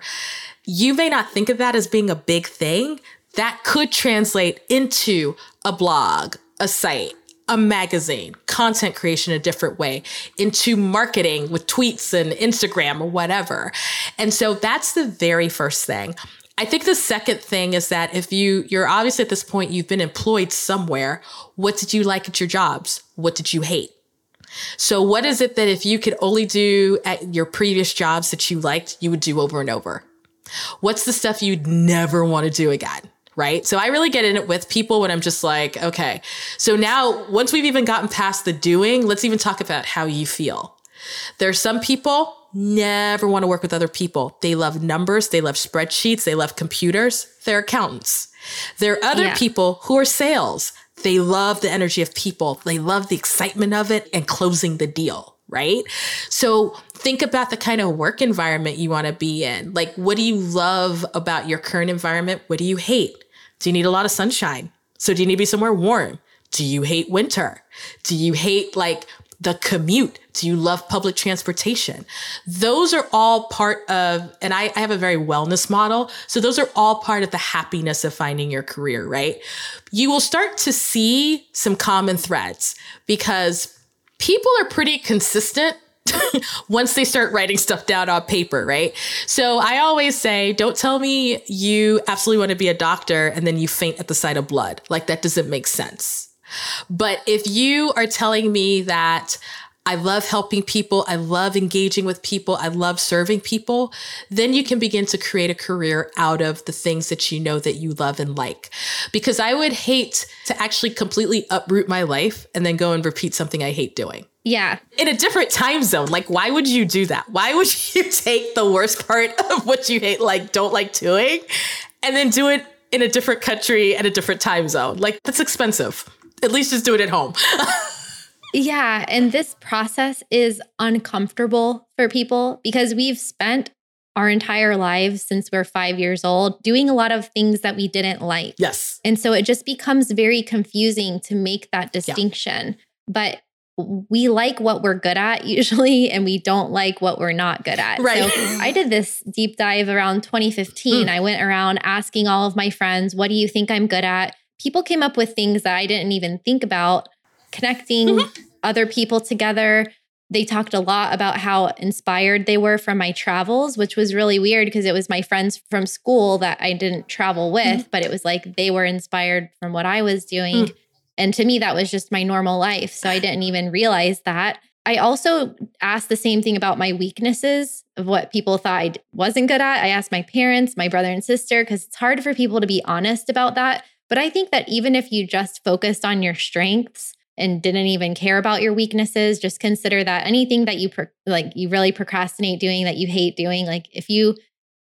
You may not think of that as being a big thing. That could translate into a blog, a site, a magazine, content creation a different way, into marketing with tweets and Instagram or whatever. And so that's the very first thing. I think the second thing is that if you you're obviously at this point you've been employed somewhere, what did you like at your jobs? What did you hate? So what is it that if you could only do at your previous jobs that you liked, you would do over and over? What's the stuff you'd never want to do again? Right. So I really get in it with people when I'm just like, okay. So now once we've even gotten past the doing, let's even talk about how you feel. There's some people never want to work with other people. They love numbers, they love spreadsheets, they love computers, they're accountants. There are other yeah. people who are sales. They love the energy of people, they love the excitement of it and closing the deal, right? So think about the kind of work environment you want to be in. Like, what do you love about your current environment? What do you hate? Do you need a lot of sunshine? So, do you need to be somewhere warm? Do you hate winter? Do you hate like the commute? Do you love public transportation? Those are all part of, and I, I, have a very wellness model. So those are all part of the happiness of finding your career, right? You will start to see some common threads because people are pretty consistent once they start writing stuff down on paper, right? So I always say, don't tell me you absolutely want to be a doctor and then you faint at the sight of blood. Like that doesn't make sense. But if you are telling me that I love helping people. I love engaging with people. I love serving people. Then you can begin to create a career out of the things that you know that you love and like. Because I would hate to actually completely uproot my life and then go and repeat something I hate doing. Yeah. In a different time zone. Like, why would you do that? Why would you take the worst part of what you hate, like, don't like doing, and then do it in a different country at a different time zone? Like, that's expensive. At least just do it at home. Yeah. And this process is uncomfortable for people because we've spent our entire lives since we're five years old doing a lot of things that we didn't like. Yes. And so it just becomes very confusing to make that distinction. Yeah. But we like what we're good at usually, and we don't like what we're not good at. Right. So I did this deep dive around 2015. Mm. I went around asking all of my friends, what do you think I'm good at? People came up with things that I didn't even think about connecting mm-hmm. other people together. They talked a lot about how inspired they were from my travels, which was really weird because it was my friends from school that I didn't travel with, mm-hmm. but it was like they were inspired from what I was doing. Mm. And to me, that was just my normal life. So I didn't even realize that. I also asked the same thing about my weaknesses of what people thought I wasn't good at. I asked my parents, my brother and sister, because it's hard for people to be honest about that. But I think that even if you just focused on your strengths, and didn't even care about your weaknesses just consider that anything that you pro- like you really procrastinate doing that you hate doing like if you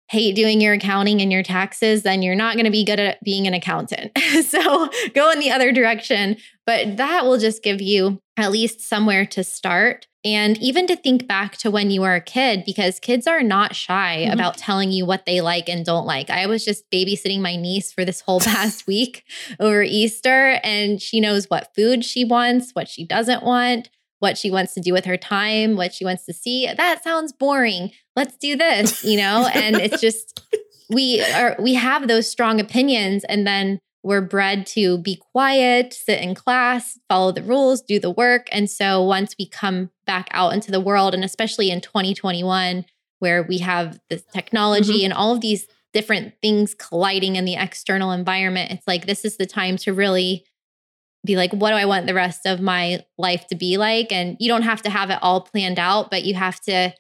hate doing your accounting and your taxes then you're not going to be good at being an accountant. So go in the other direction. But that will just give you at least somewhere to start and even to think back to when you were a kid, because kids are not shy mm-hmm. about telling you what they like and don't like. I was just babysitting my niece for this whole past week over Easter, and she knows what food she wants, what she doesn't want, what she wants to do with her time, what she wants to see. That sounds boring. Let's do this, you know? and it's just, we are, we have those strong opinions. And then we're bred to be quiet, sit in class, follow the rules, do the work. And so once we come back out into the world, and especially in 2021, where we have this technology mm-hmm. and all of these different things colliding in the external environment, it's like this is the time to really be like, what do I want the rest of my life to be like? And you don't have to have it all planned out, but you have to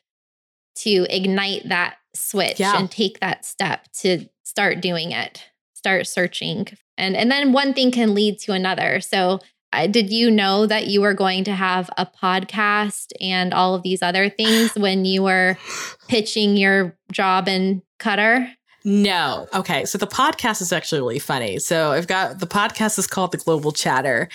to ignite that switch yeah. and take that step to start doing it start searching and and then one thing can lead to another so uh, did you know that you were going to have a podcast and all of these other things when you were pitching your job in Qatar? No. Okay. So the podcast is actually really funny. So I've got the podcast is called The Global Chatter,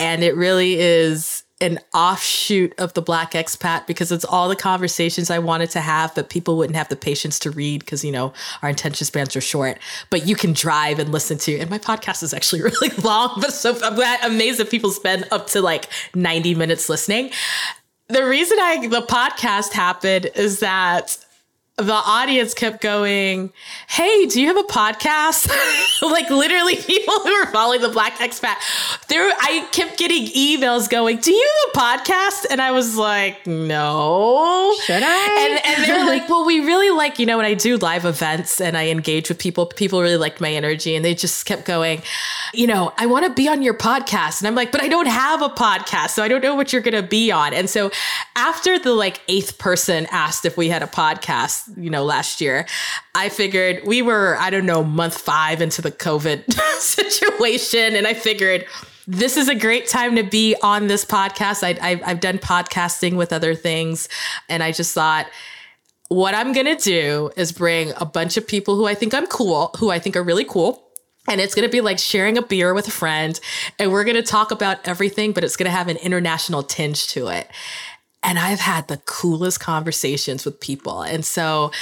and it really is an offshoot of the Black Expat because it's all the conversations I wanted to have, but people wouldn't have the patience to read because, you know, our attention spans are short. But you can drive and listen to. And my podcast is actually really long, but so I'm amazed that people spend up to like 90 minutes listening. The reason I the podcast happened is that the audience kept going, Hey, do you have a podcast? like literally people who were following the Black Expat. There I kept getting emails going, Do you have a podcast? And I was like, No. Should I? And and they were like, Well, we really like, you know, when I do live events and I engage with people, people really liked my energy. And they just kept going, you know, I want to be on your podcast. And I'm like, but I don't have a podcast. So I don't know what you're gonna be on. And so after the like eighth person asked if we had a podcast, you know, last year, I figured we were, I don't know, month five into the COVID situation. And I figured, this is a great time to be on this podcast. I, I, I've done podcasting with other things, and I just thought, what I'm gonna do is bring a bunch of people who I think I'm cool, who I think are really cool. And it's going to be like sharing a beer with a friend. And we're going to talk about everything, but it's going to have an international tinge to it. And I've had the coolest conversations with people. And so,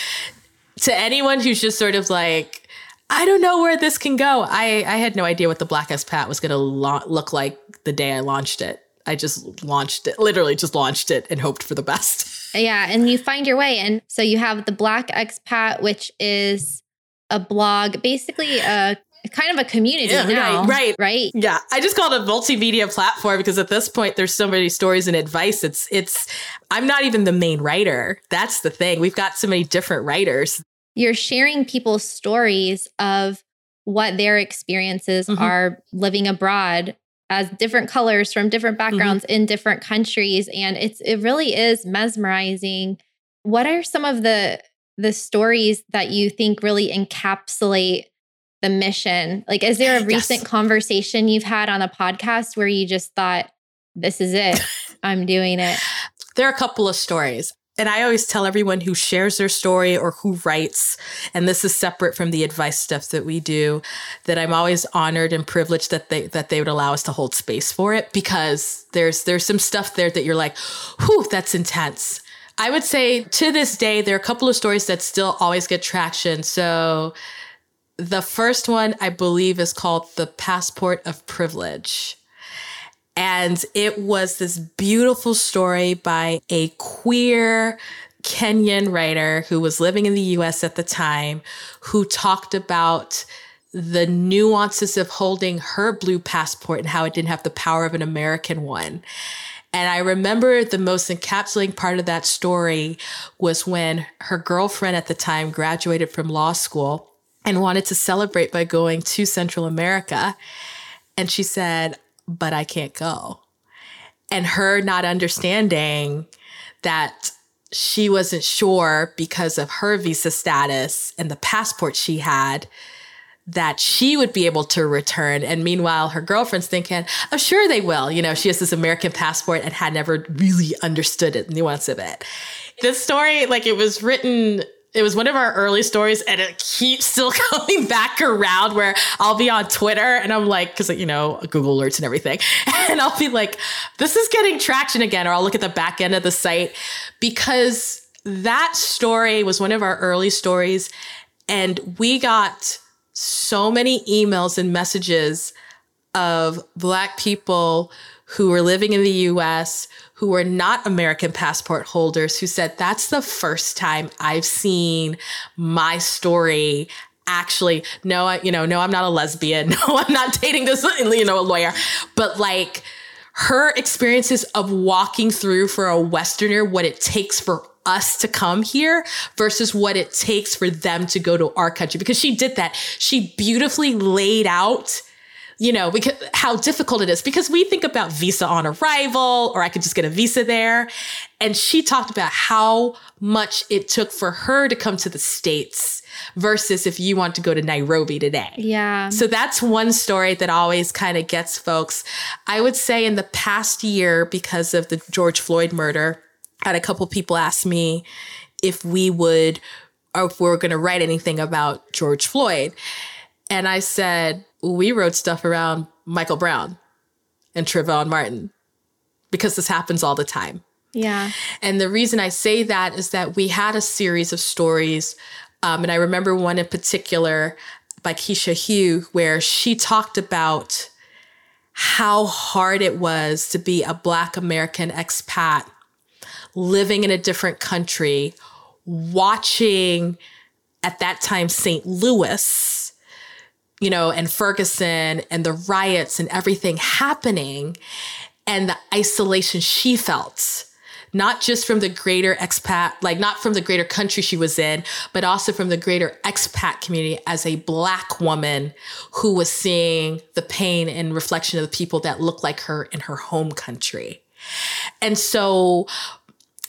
to anyone who's just sort of like, I don't know where this can go, I, I had no idea what the Black Expat was going to lo- look like the day I launched it. I just launched it, literally just launched it and hoped for the best. Yeah. And you find your way. And so you have the Black Expat, which is a blog, basically a kind of a community yeah, now, right, right, right. Yeah, I just call it a multimedia platform because at this point, there's so many stories and advice. It's, it's. I'm not even the main writer. That's the thing. We've got so many different writers. You're sharing people's stories of what their experiences mm-hmm. are living abroad as different colors from different Mm-hmm. backgrounds in different countries and it's it really is mesmerizing what are some of the the stories that you think really encapsulate the mission like is there a Yes. recent conversation you've had on a podcast where you just thought this is it i'm doing it There are a couple of stories. And I always tell everyone who shares their story or who writes, and this is separate from the advice stuff that we do, that I'm always honored and privileged that they that they would allow us to hold space for it because there's there's some stuff there that you're like, whew, that's intense. I would say to this day, there are a couple of stories that still always get traction. So the first one I believe is called The Passport of Privilege. And it was this beautiful story by a queer Kenyan writer who was living in the US at the time, who talked about the nuances of holding her blue passport and how it didn't have the power of an American one. And I remember the most encapsulating part of that story was when her girlfriend at the time graduated from law school and wanted to celebrate by going to Central America. And she said, But I can't go. And her not understanding that she wasn't sure because of her visa status and the passport she had that she would be able to return. And meanwhile, her girlfriend's thinking, oh, sure they will. You know, she has this American passport and had never really understood it, nuance of it. This story, like it was written, it was one of our early stories and it keeps still coming back around where I'll be on Twitter and I'm like, cause you know, Google alerts and everything. And I'll be like, this is getting traction again. Or I'll look at the back end of the site because that story was one of our early stories. And we got so many emails and messages of Black people who were living in the US who were not American passport holders who said, That's the first time I've seen my story. Actually, no, I, you know, no, I'm not a lesbian. No, I'm not dating this, you know, a lawyer. But like her experiences of walking through for a Westerner what it takes for us to come here versus what it takes for them to go to our country because she did that. She beautifully laid out you know, because how difficult it is because we think about visa on arrival or I could just get a visa there. And she talked about how much it took for her to come to the States versus if you want to go to Nairobi today. yeah So that's one story that always kind of gets folks. I would say in the past year, because of the George Floyd murder, I had a couple people ask me if we would or if we were going to write anything about George Floyd. And I said, we wrote stuff around Michael Brown and Trayvon Martin because this happens all the time. yeah And the reason I say that is that we had a series of stories. Um, and I remember one in particular by Keisha Hugh, where she talked about how hard it was to be a Black American expat living in a different country, watching at that time St. Louis, you know, and Ferguson and the riots and everything happening and the isolation she felt not just from the greater expat, like not from the greater country she was in, but also from the greater expat community as a black woman who was seeing the pain and reflection of the people that look like her in her home country. And so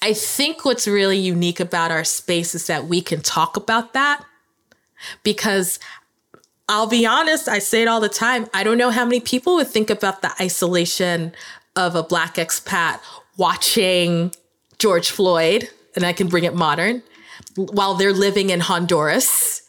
I think what's really unique about our space is that we can talk about that because I'll be honest, I say it all the time. I don't know how many people would think about the isolation of a black expat watching George Floyd, and I can bring it modern, while they're living in Honduras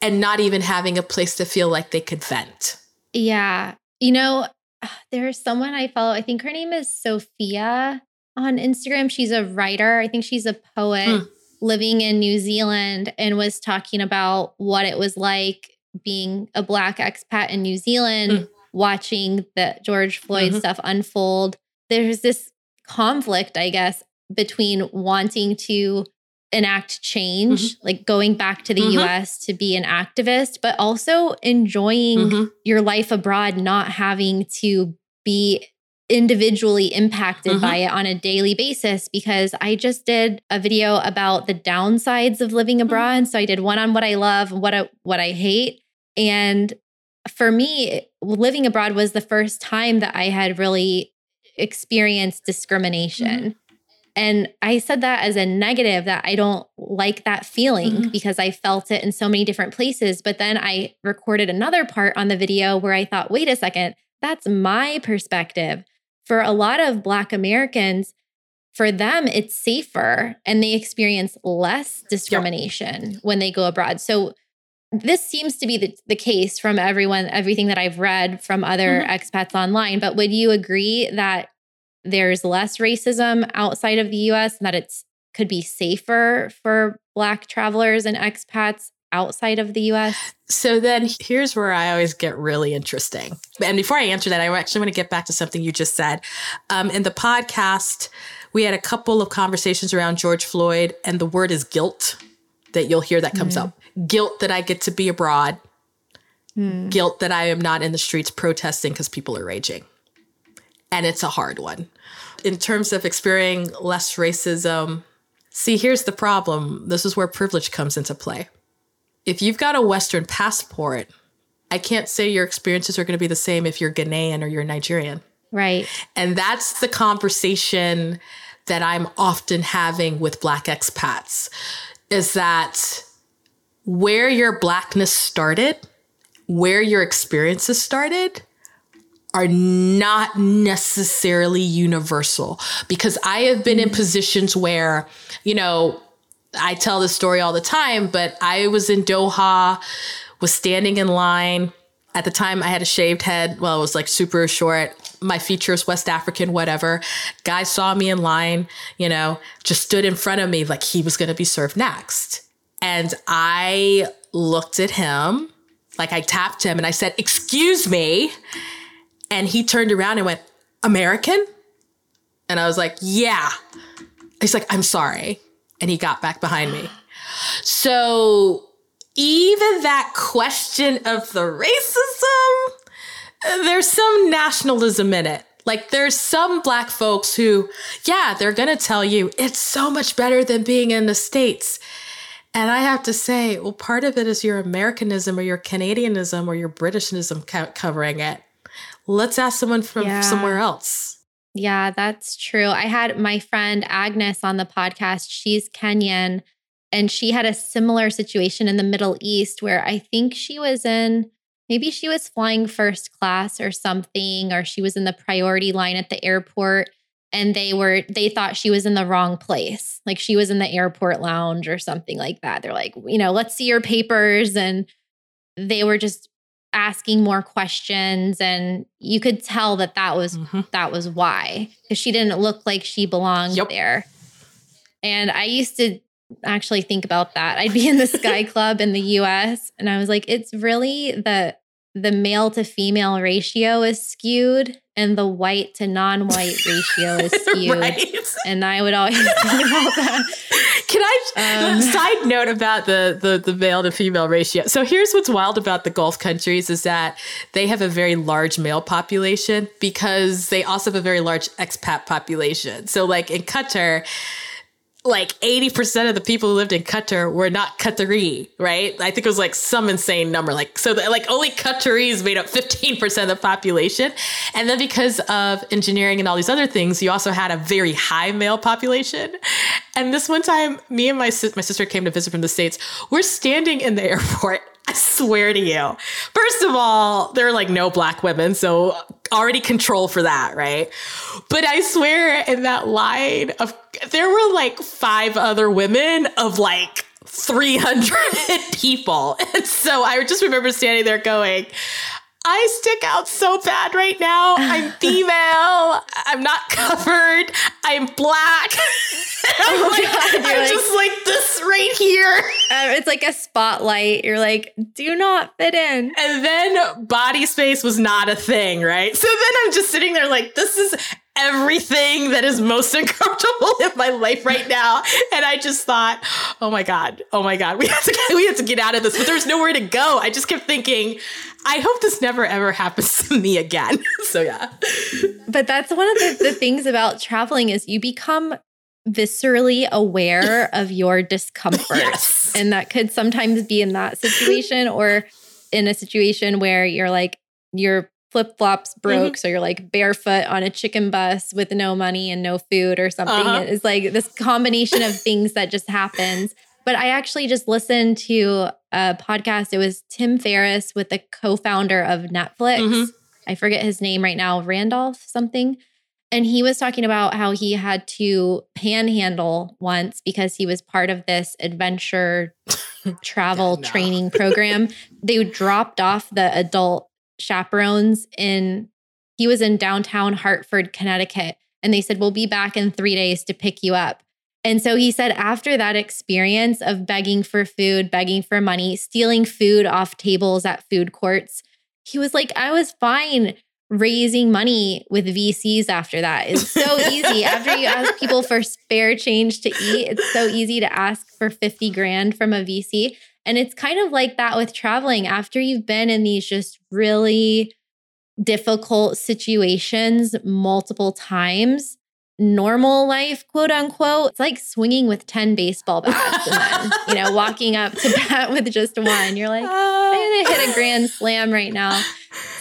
and not even having a place to feel like they could vent. Yeah. You know, there's someone I follow. I think her name is Sophia on Instagram. She's a writer. I think she's a poet Hmm. living in New Zealand and was talking about what it was like being a Black expat in New Zealand, Hmm. watching the George Floyd Mhm. stuff unfold. There's this conflict, I guess, between wanting to enact change, Mm-hmm. like going back to the Mhm. US to be an activist, but also enjoying Mhm. your life abroad not having to be individually impacted by it on a daily basis because I just did a video about the downsides of living abroad. So I did one on what I love, what I, what I hate, and for me, living abroad was the first time that I had really experienced discrimination. Mm-hmm. And I said that as a negative that I don't like that feeling mm-hmm. because I felt it in so many different places. But then I recorded another part on the video where I thought, wait a second, that's my perspective. For a lot of Black Americans, for them, it's safer and they experience less discrimination yep. when they go abroad. So, this seems to be the, the case from everyone, everything that I've read from other mm-hmm. expats online. But would you agree that there's less racism outside of the US and that it's could be safer for Black travelers and expats outside of the US? So then here's where I always get really interesting. And before I answer that, I actually want to get back to something you just said. Um, in the podcast, we had a couple of conversations around George Floyd, and the word is guilt that you'll hear that comes mm. up. Guilt that I get to be abroad, mm. guilt that I am not in the streets protesting because people are raging. And it's a hard one. In terms of experiencing less racism, see, here's the problem. This is where privilege comes into play if you've got a Western passport, I can't say your experiences are going to be the same if you're Ghanaian or you're Nigerian. Right. And that's the conversation that I'm often having with Black expats is that where your Blackness started, where your experiences started, are not necessarily universal because I have been in positions where, you know, I tell this story all the time, but I was in Doha, was standing in line. At the time, I had a shaved head. Well, it was like super short. My features, West African, whatever. Guy saw me in line, you know, just stood in front of me like he was going to be served next. And I looked at him, like I tapped him and I said, Excuse me. And he turned around and went, American? And I was like, Yeah. He's like, I'm sorry and he got back behind me. So even that question of the racism, there's some nationalism in it. Like there's some black folks who, yeah, they're going to tell you it's so much better than being in the States. And I have to say, well, part of it is your Americanism or your Canadianism or your Britishism covering it. Let's ask someone from yeah. somewhere else. Yeah, that's true. I had my friend Agnes on the podcast. She's Kenyan and she had a similar situation in the Middle East where I think she was in maybe she was flying first class or something or she was in the priority line at the airport and they were they thought she was in the wrong place. Like she was in the airport lounge or something like that. They're like, you know, let's see your papers and they were just asking more questions and you could tell that that was mm-hmm. that was why because she didn't look like she belonged yep. there and i used to actually think about that i'd be in the sky club in the us and i was like it's really the the male to female ratio is skewed and the white to non-white ratio is skewed right. and i would always think about that can I um, side note about the, the the male to female ratio? So here's what's wild about the Gulf countries is that they have a very large male population because they also have a very large expat population. So like in Qatar, like 80% of the people who lived in Qatar were not Qatari, right? I think it was like some insane number. Like, so the, like only Qataris made up 15% of the population. And then because of engineering and all these other things, you also had a very high male population. And this one time, me and my, my sister came to visit from the States. We're standing in the airport I swear to you. First of all, there are like no black women, so already control for that, right? But I swear in that line of there were like five other women of like 300 people. And so I just remember standing there going, I stick out so bad right now. I'm female. I'm not covered. I'm black. I'm, oh like, God, I'm like, just like this right here. Uh, it's like a spotlight. You're like, do not fit in. And then body space was not a thing, right? So then I'm just sitting there like, this is everything that is most uncomfortable in my life right now. And I just thought, oh my God, oh my God, we have to get, we have to get out of this. But there's nowhere to go. I just kept thinking, I hope this never ever happens to me again. so yeah. But that's one of the, the things about traveling is you become viscerally aware of your discomfort. Yes. And that could sometimes be in that situation or in a situation where you're like, your flip flops broke. Mm-hmm. So you're like barefoot on a chicken bus with no money and no food or something. Uh-huh. It's like this combination of things that just happens. But I actually just listened to a podcast. It was Tim Ferriss with the co founder of Netflix. Mm-hmm. I forget his name right now, Randolph something. And he was talking about how he had to panhandle once because he was part of this adventure travel no. training program. They dropped off the adult chaperones in, he was in downtown Hartford, Connecticut. And they said, We'll be back in three days to pick you up. And so he said, after that experience of begging for food, begging for money, stealing food off tables at food courts, he was like, I was fine raising money with VCs after that. It's so easy. after you ask people for spare change to eat, it's so easy to ask for 50 grand from a VC. And it's kind of like that with traveling. After you've been in these just really difficult situations multiple times, normal life, quote unquote, it's like swinging with 10 baseball bats and then, you know, walking up to bat with just one. You're like, I'm gonna ah. hit a grand slam right now.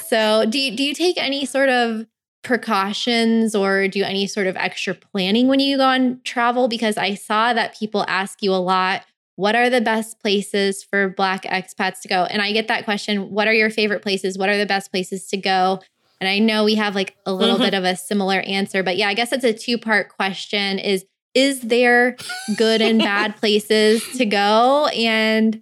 So do you, do you take any sort of precautions or do any sort of extra planning when you go on travel? Because I saw that people ask you a lot, what are the best places for Black expats to go? And I get that question, what are your favorite places? What are the best places to go? And I know we have like a little mm-hmm. bit of a similar answer, but yeah, I guess it's a two part question is is there good and bad places to go and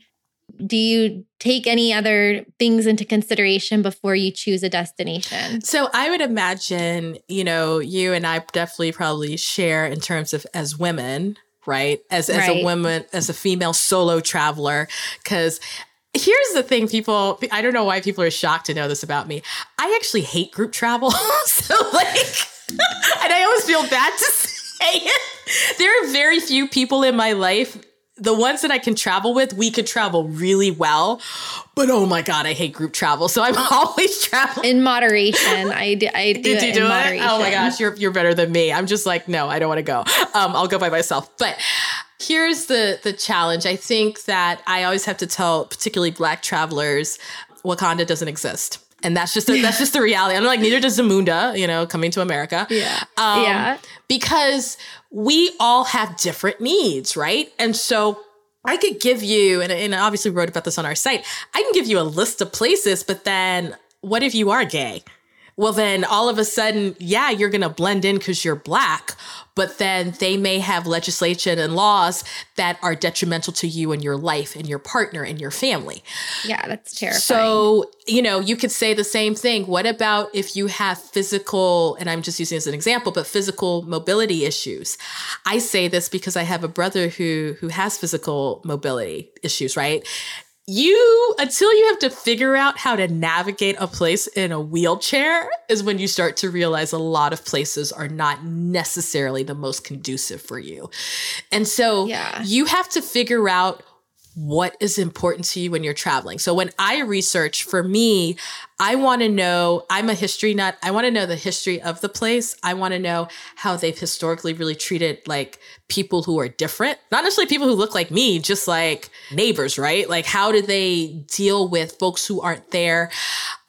do you take any other things into consideration before you choose a destination? So I would imagine, you know, you and I definitely probably share in terms of as women, right? As as right. a woman, as a female solo traveler cuz Here's the thing, people. I don't know why people are shocked to know this about me. I actually hate group travel. so, like, and I always feel bad to say it. There are very few people in my life. The ones that I can travel with, we could travel really well. But oh my God, I hate group travel. So I'm always traveling. In moderation. I do, I do Did you do it? Moderation. Oh my gosh, you're, you're better than me. I'm just like, no, I don't want to go. Um, I'll go by myself. But Here's the the challenge. I think that I always have to tell particularly black travelers Wakanda doesn't exist. And that's just a, that's just the reality. I'm like neither does Zamunda, you know, coming to America. Yeah. Um, yeah. Because we all have different needs, right? And so I could give you, and, and obviously wrote about this on our site. I can give you a list of places, but then what if you are gay? Well, then all of a sudden, yeah, you're going to blend in because you're black but then they may have legislation and laws that are detrimental to you and your life and your partner and your family. Yeah, that's terrifying. So, you know, you could say the same thing. What about if you have physical, and I'm just using as an example, but physical mobility issues? I say this because I have a brother who who has physical mobility issues, right? You until you have to figure out how to navigate a place in a wheelchair is when you start to realize a lot of places are not necessarily the most conducive for you. And so yeah. you have to figure out what is important to you when you're traveling. So when I research for me, I want to know, I'm a history nut. I want to know the history of the place. I want to know how they've historically really treated like people who are different, not necessarily people who look like me, just like neighbors, right? Like how do they deal with folks who aren't there?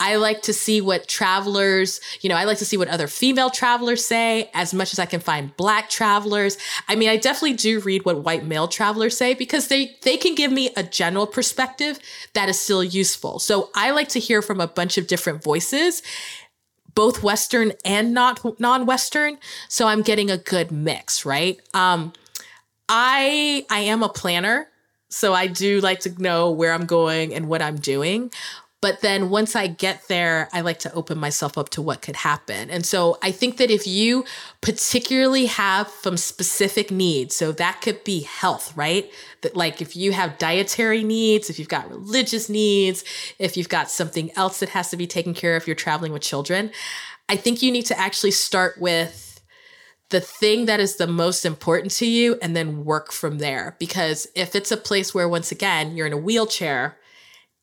I like to see what travelers, you know, I like to see what other female travelers say as much as I can find black travelers. I mean, I definitely do read what white male travelers say because they they can give me a general perspective that is still useful. So I like to hear from a bunch of different voices both western and not non-western. So i'm getting a good mix right? Um i i am a planner so i do like to know where i'm going and what i'm doing but then once I get there, I like to open myself up to what could happen. And so I think that if you particularly have some specific needs, so that could be health, right? That like if you have dietary needs, if you've got religious needs, if you've got something else that has to be taken care of, if you're traveling with children. I think you need to actually start with the thing that is the most important to you and then work from there. Because if it's a place where, once again, you're in a wheelchair,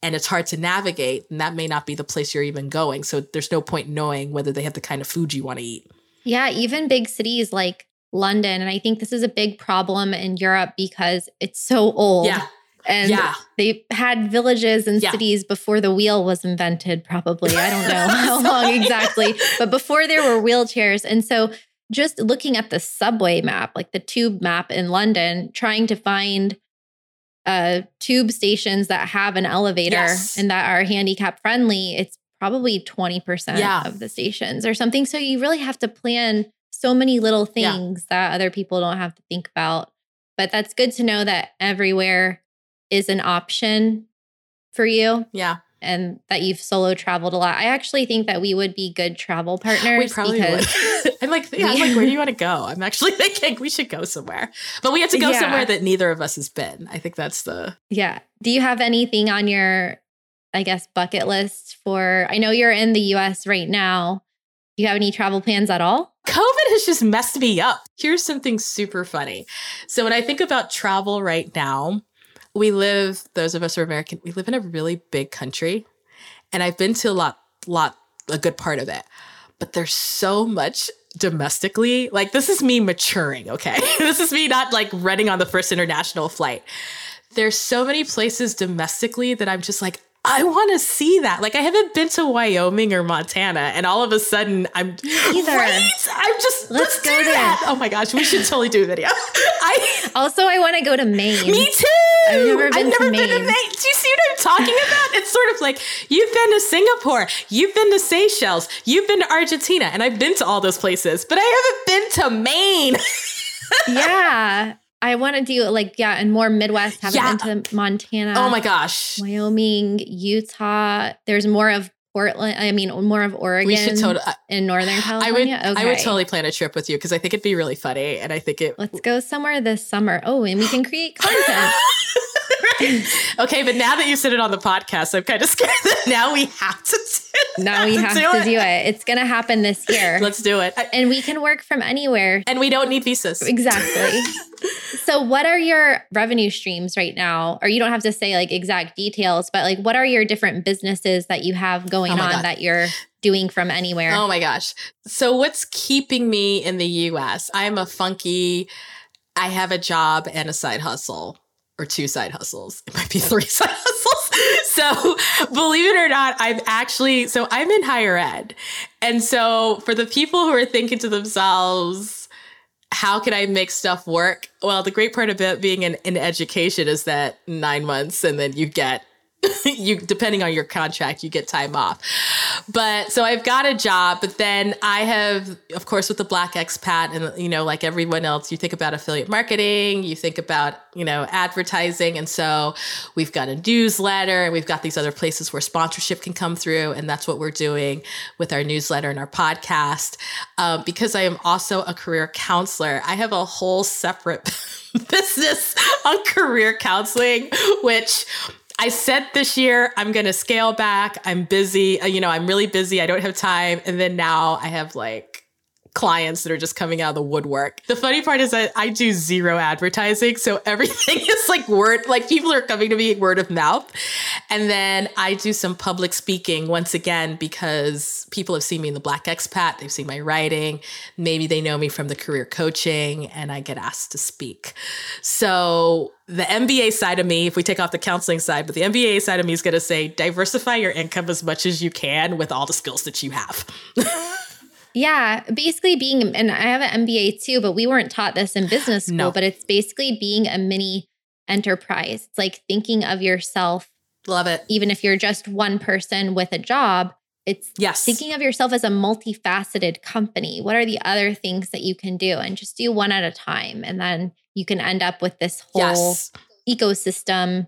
and it's hard to navigate, and that may not be the place you're even going. So there's no point knowing whether they have the kind of food you want to eat. Yeah, even big cities like London. And I think this is a big problem in Europe because it's so old. Yeah. And Yeah. they had villages and Yeah. cities before the wheel was invented, probably. I don't know how long exactly, but before there were wheelchairs. And so just looking at the subway map, like the tube map in London, trying to find uh, tube stations that have an elevator Yes. and that are handicap friendly, it's probably 20% Yeah. of the stations or something. So you really have to plan so many little Yeah. things that other people don't have to think about. But that's good to know that everywhere is an option for you Yeah. And that you've solo traveled a lot. I actually think that we would be good travel partners We probably would. I'm like, yeah, I'm like, where do you want to go? I'm actually thinking we should go somewhere, but we have to go Yeah. somewhere that neither of us has been. I think that's the Yeah. Do you have anything on your, I guess, bucket list for? I know you're in the US right now. Do you have any travel plans at all? COVID has just messed me up. Here's something super funny. So when I think about travel right now, we live, those of us who are American, we live in a really big country. And I've been to a lot, lot, a good part of it. But there's so much domestically. Like this is me maturing, okay? this is me not like running on the first international flight. There's so many places domestically that I'm just like, I want to see that. Like I haven't been to Wyoming or Montana, and all of a sudden I'm Either. Right? I'm just let's, Let's go there. that. Oh my gosh, we should totally do a video. I Also, I want to go to Maine. me too. I've never been to been Maine. Do you see what I'm talking about? It's sort of like you've been to Singapore, you've been to Seychelles, you've been to Argentina, and I've been to all those places, but I haven't been to Maine. yeah. I want to do like, yeah, and more Midwest. Haven't Yeah. been to Montana. oh my gosh. Wyoming, Utah. There's more of Portland. I mean, more of Oregon We should totally. In Northern I would. California. okay. I would totally plan a trip with you because I think it'd be really funny, and I think it. Let's go somewhere this summer. Oh, and we can create content. okay, but now that you said it on the podcast, I'm kind of scared that now we have to. now we have to it. do it. It's going to happen this year. Let's do it. And we can work from anywhere. and we don't need visas. Exactly. so, what are your revenue streams right now? Or you don't have to say like exact details, but like what are your different businesses that you have going Oh on God. that you're doing from anywhere? Oh my gosh. So what's keeping me in the US? I'm a funky I have a job and a side hustle or two side hustles. It might be three side hustles. So, believe it or not, I'm actually so I'm in higher ed. And so for the people who are thinking to themselves, how can I make stuff work? Well, the great part about being in, in education is that nine months and then you get you depending on your contract you get time off. But so i've got a job but then i have of course with the black expat and you know like everyone else you think about affiliate marketing you think about you know advertising. And so we've got a newsletter and we've got these other places where sponsorship can come through. And that's what we're doing with our newsletter and our podcast. Um, because i am also a career counselor i have a whole separate business on career counseling which I said this year I'm going to scale back. I'm busy. Uh, You know, I'm really busy. I don't have time. And then now I have like clients that are just coming out of the woodwork. The funny part is that I do zero advertising. So everything is like word, like people are coming to me word of mouth. And then I do some public speaking once again because people have seen me in the Black Expat. They've seen my writing. Maybe they know me from the career coaching and I get asked to speak. So the MBA side of me, if we take off the counseling side, but the MBA side of me is going to say diversify your income as much as you can with all the skills that you have. Yeah, basically being, and I have an MBA too, but we weren't taught this in business school, No. but it's basically being a mini enterprise. It's like thinking of yourself, Love it. even if you're just one person with a job, it's Yes. thinking of yourself as a multifaceted company. What are the other things that you can do? And just do one at a time. And then you can end up with this whole yes. ecosystem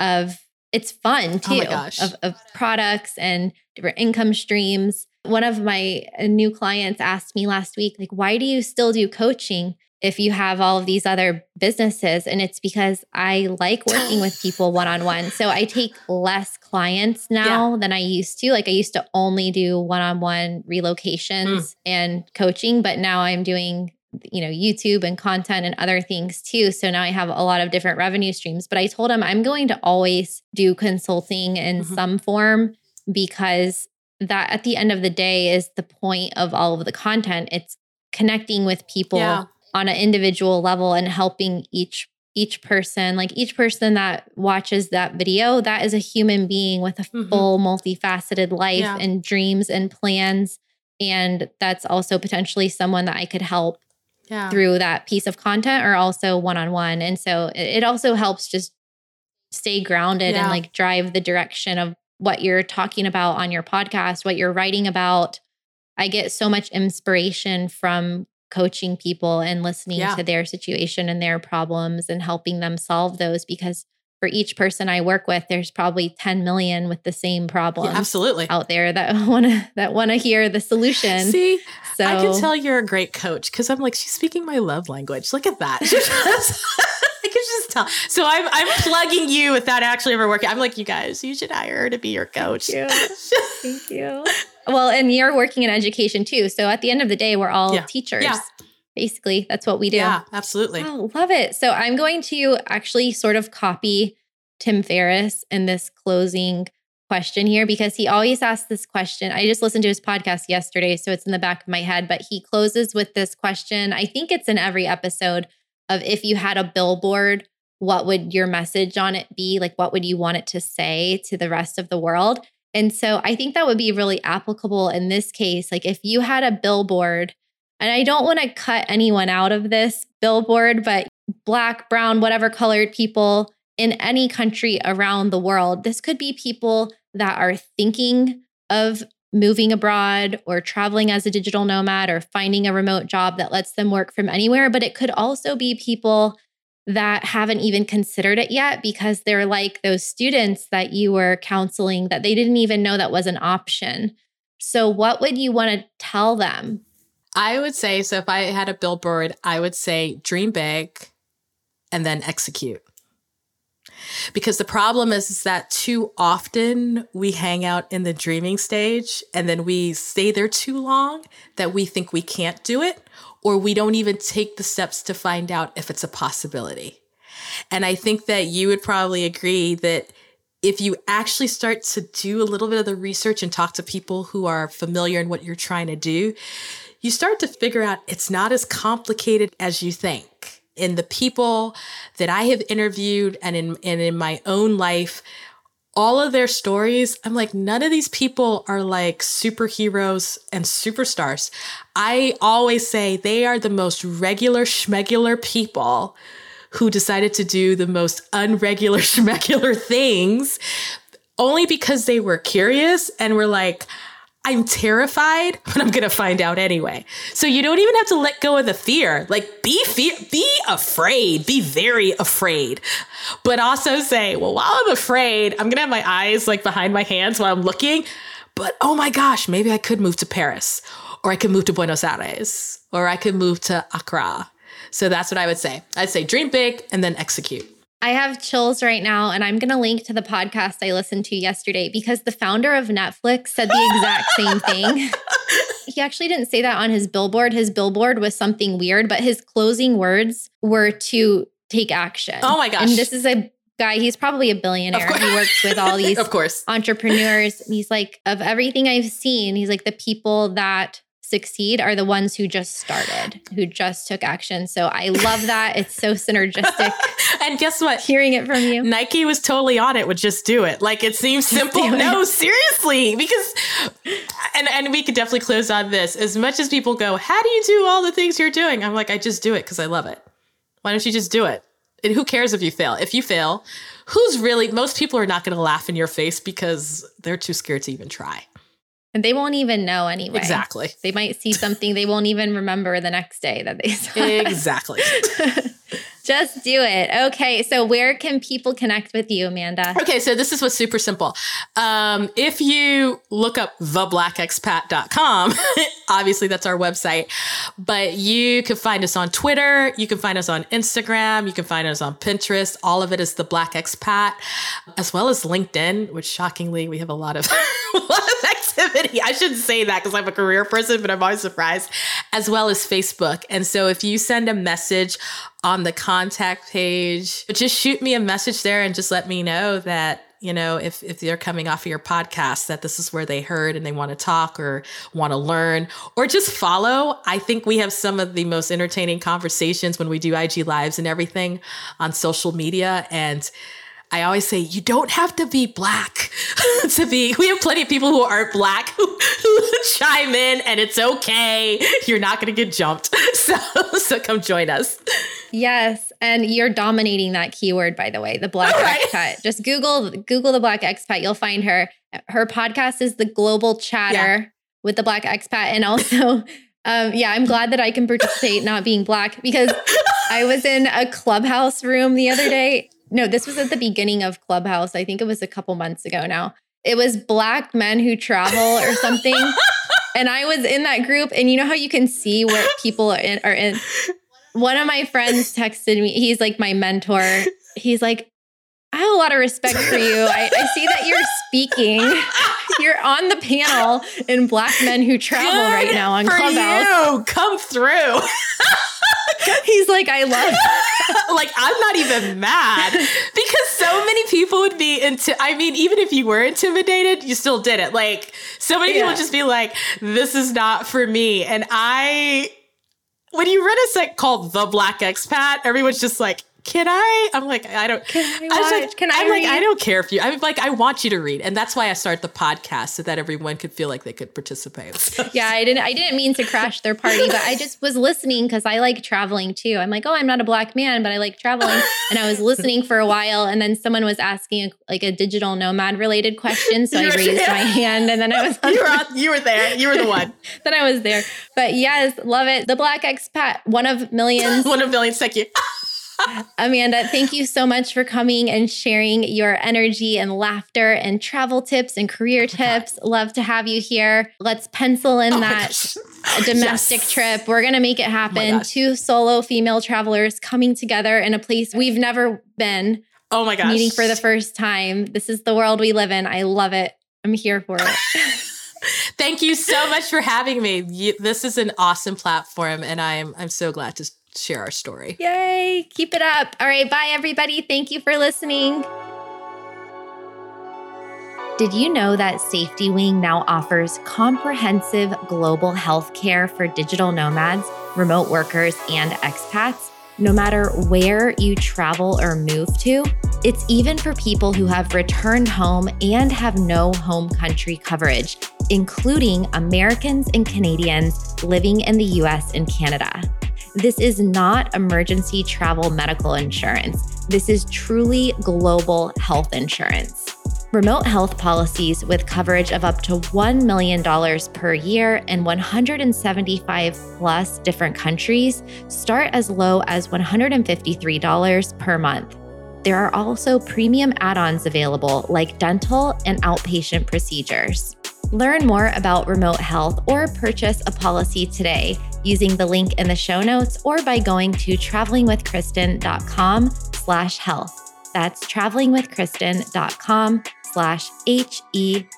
of it's fun too Oh my gosh. Of, of products and different income streams one of my uh, new clients asked me last week like why do you still do coaching if you have all of these other businesses? And it's because i like working with people one-on-one. So i take less clients now than i used to. Like i used to only do one-on-one relocations Mm. and coaching but now i'm doing you know youtube and content and other things too. So now i have a lot of different revenue streams. But i told him i'm going to always do consulting in Mhm. some form because that at the end of the day is the point of all of the content it's connecting with people Yeah. on an individual level and helping each each person, like each person that watches that video, that is a human being with a Mhm. full, multifaceted life Yeah. and dreams and plans. And that's also potentially someone that I could help Yeah. through that piece of content or also one on one. And so it it also helps just stay grounded Yeah. and like drive the direction of what you're talking about on your podcast, what you're writing about. I get so much inspiration from coaching people and listening Yeah. to their situation and their problems and helping them solve those because for each person I work with, there's probably 10 million with the same problem Yeah, absolutely. out there that want to that want to hear the solution. See, so I can tell you're a great coach because I'm like, she's speaking my love language. Look at that. Just tell. So I'm I'm plugging you without actually ever working. I'm like, you guys, you should hire her to be your coach. Thank you. Thank you. Well, and you're working in education too. So at the end of the day, we're all Yeah. teachers. Yeah. Basically, that's what we do. yeah, absolutely. Wow, love it. So I'm going to actually sort of copy Tim Ferriss in this closing question here because he always asks this question. I just listened to his podcast yesterday, so it's in the back of my head, but he closes with this question. I think it's in every episode of if you had a billboard, what would your message on it be? Like, what would you want it to say to the rest of the world? And so I think that would be really applicable in this case. Like, if you had a billboard, and I don't want to cut anyone out of this billboard, but black, brown, whatever colored people in any country around the world, this could be people that are thinking of moving abroad or traveling as a digital nomad or finding a remote job that lets them work from anywhere. But it could also be people that haven't even considered it yet because they're like those students that you were counseling that they didn't even know that was an option. So, what would you want to tell them? I would say so. If I had a billboard, I would say dream big, and then execute. Because the problem is, is that too often we hang out in the dreaming stage and then we stay there too long that we think we can't do it, or we don't even take the steps to find out if it's a possibility. And I think that you would probably agree that if you actually start to do a little bit of the research and talk to people who are familiar in what you're trying to do, you start to figure out it's not as complicated as you think. In the people that I have interviewed and in and in my own life, all of their stories, I'm like, none of these people are like superheroes and superstars. I always say they are the most regular schmegular people who decided to do the most unregular schmegular things only because they were curious and were like, I'm terrified, but I'm gonna find out anyway. So you don't even have to let go of the fear. Like be fear, be afraid, be very afraid, but also say, well, while I'm afraid, I'm gonna have my eyes like behind my hands while I'm looking. But oh my gosh, maybe I could move to Paris, or I could move to Buenos Aires, or I could move to Accra. So that's what I would say. I'd say dream big and then execute. I have chills right now, and I'm going to link to the podcast I listened to yesterday because the founder of Netflix said the exact same thing. He actually didn't say that on his billboard. His billboard was something weird, but his closing words were to take action. Oh my gosh. And this is a guy, he's probably a billionaire. He works with all these of course. entrepreneurs. And he's like, of everything I've seen, he's like, the people that succeed are the ones who just started, who just took action. So I love that. It's so synergistic And guess what? hearing it from you. Nike was totally on it with just do it. Like it seems simple. do it. No, seriously, because and and we could definitely close on this. As much as people go, "How do you do all the things you're doing?" I'm like, "I just do it because I love it." Why don't you just do it? And who cares if you fail? If you fail, who's really most people are not going to laugh in your face because they're too scared to even try. And they won't even know anyway. Exactly. They might see something they won't even remember the next day that they saw. Exactly. Just do it. Okay. So, where can people connect with you, Amanda? Okay, so this is what's super simple. Um, if you look up theblackexpat.com, obviously that's our website, but you can find us on Twitter, you can find us on Instagram, you can find us on Pinterest. All of it is the Black Expat, as well as LinkedIn, which shockingly we have a lot of, a lot of activity. I shouldn't say that because I'm a career person, but I'm always surprised, as well as Facebook. And so if you send a message on the contact page, just shoot me a message there and just let me know that you know, if, if they're coming off of your podcast, that this is where they heard and they want to talk or want to learn or just follow. I think we have some of the most entertaining conversations when we do IG lives and everything on social media. And I always say you don't have to be black to be. We have plenty of people who aren't black who, who chime in, and it's okay. You're not going to get jumped. So, so come join us. Yes, and you're dominating that keyword, by the way, the black right. expat. Just Google Google the black expat. You'll find her. Her podcast is the Global Chatter yeah. with the black expat, and also. Um, yeah, I'm glad that I can participate not being black because I was in a clubhouse room the other day no, this was at the beginning of Clubhouse. I think it was a couple months ago now. It was black men who travel or something. and I was in that group, and you know how you can see where people are in, are in. One of my friends texted me. He's like my mentor. He's like, I have a lot of respect for you. I, I see that you're speaking. You're on the panel in Black Men Who Travel Good right now on Clubhouse. You. Come through. He's like, I love. like, I'm not even mad because so many people would be into. I mean, even if you were intimidated, you still did it. Like, so many yeah. people would just be like, "This is not for me," and I. When you read a site called The Black Expat, everyone's just like, can I? I'm like, I don't. Can I? I like, can I? I'm read? like, I don't care if you. I'm like, I want you to read, and that's why I start the podcast so that everyone could feel like they could participate. yeah, I didn't. I didn't mean to crash their party, but I just was listening because I like traveling too. I'm like, oh, I'm not a black man, but I like traveling, and I was listening for a while, and then someone was asking a, like a digital nomad related question, so I raised yeah. my hand, and then I was. you were on, you were there. You were the one. then I was there, but yes, love it. The Black Expat, one of millions. one of millions. Thank you. Amanda, thank you so much for coming and sharing your energy and laughter and travel tips and career oh tips. Love to have you here. Let's pencil in oh that domestic yes. trip. We're going to make it oh happen. Oh Two solo female travelers coming together in a place we've never been. Oh my gosh. Meeting for the first time. This is the world we live in. I love it. I'm here for it. Thank you so much for having me. You, this is an awesome platform, and I'm I'm so glad to share our story. Yay! Keep it up. All right, bye, everybody. Thank you for listening. Did you know that Safety Wing now offers comprehensive global health care for digital nomads, remote workers, and expats? No matter where you travel or move to, it's even for people who have returned home and have no home country coverage, including Americans and Canadians living in the US and Canada. This is not emergency travel medical insurance. This is truly global health insurance. Remote health policies with coverage of up to $1 million per year in 175 plus different countries start as low as $153 per month. There are also premium add ons available like dental and outpatient procedures. Learn more about remote health or purchase a policy today using the link in the show notes or by going to travelingwithkristin.com slash health. That's travelingwithkristin.com slash H-E-A-L-T-H.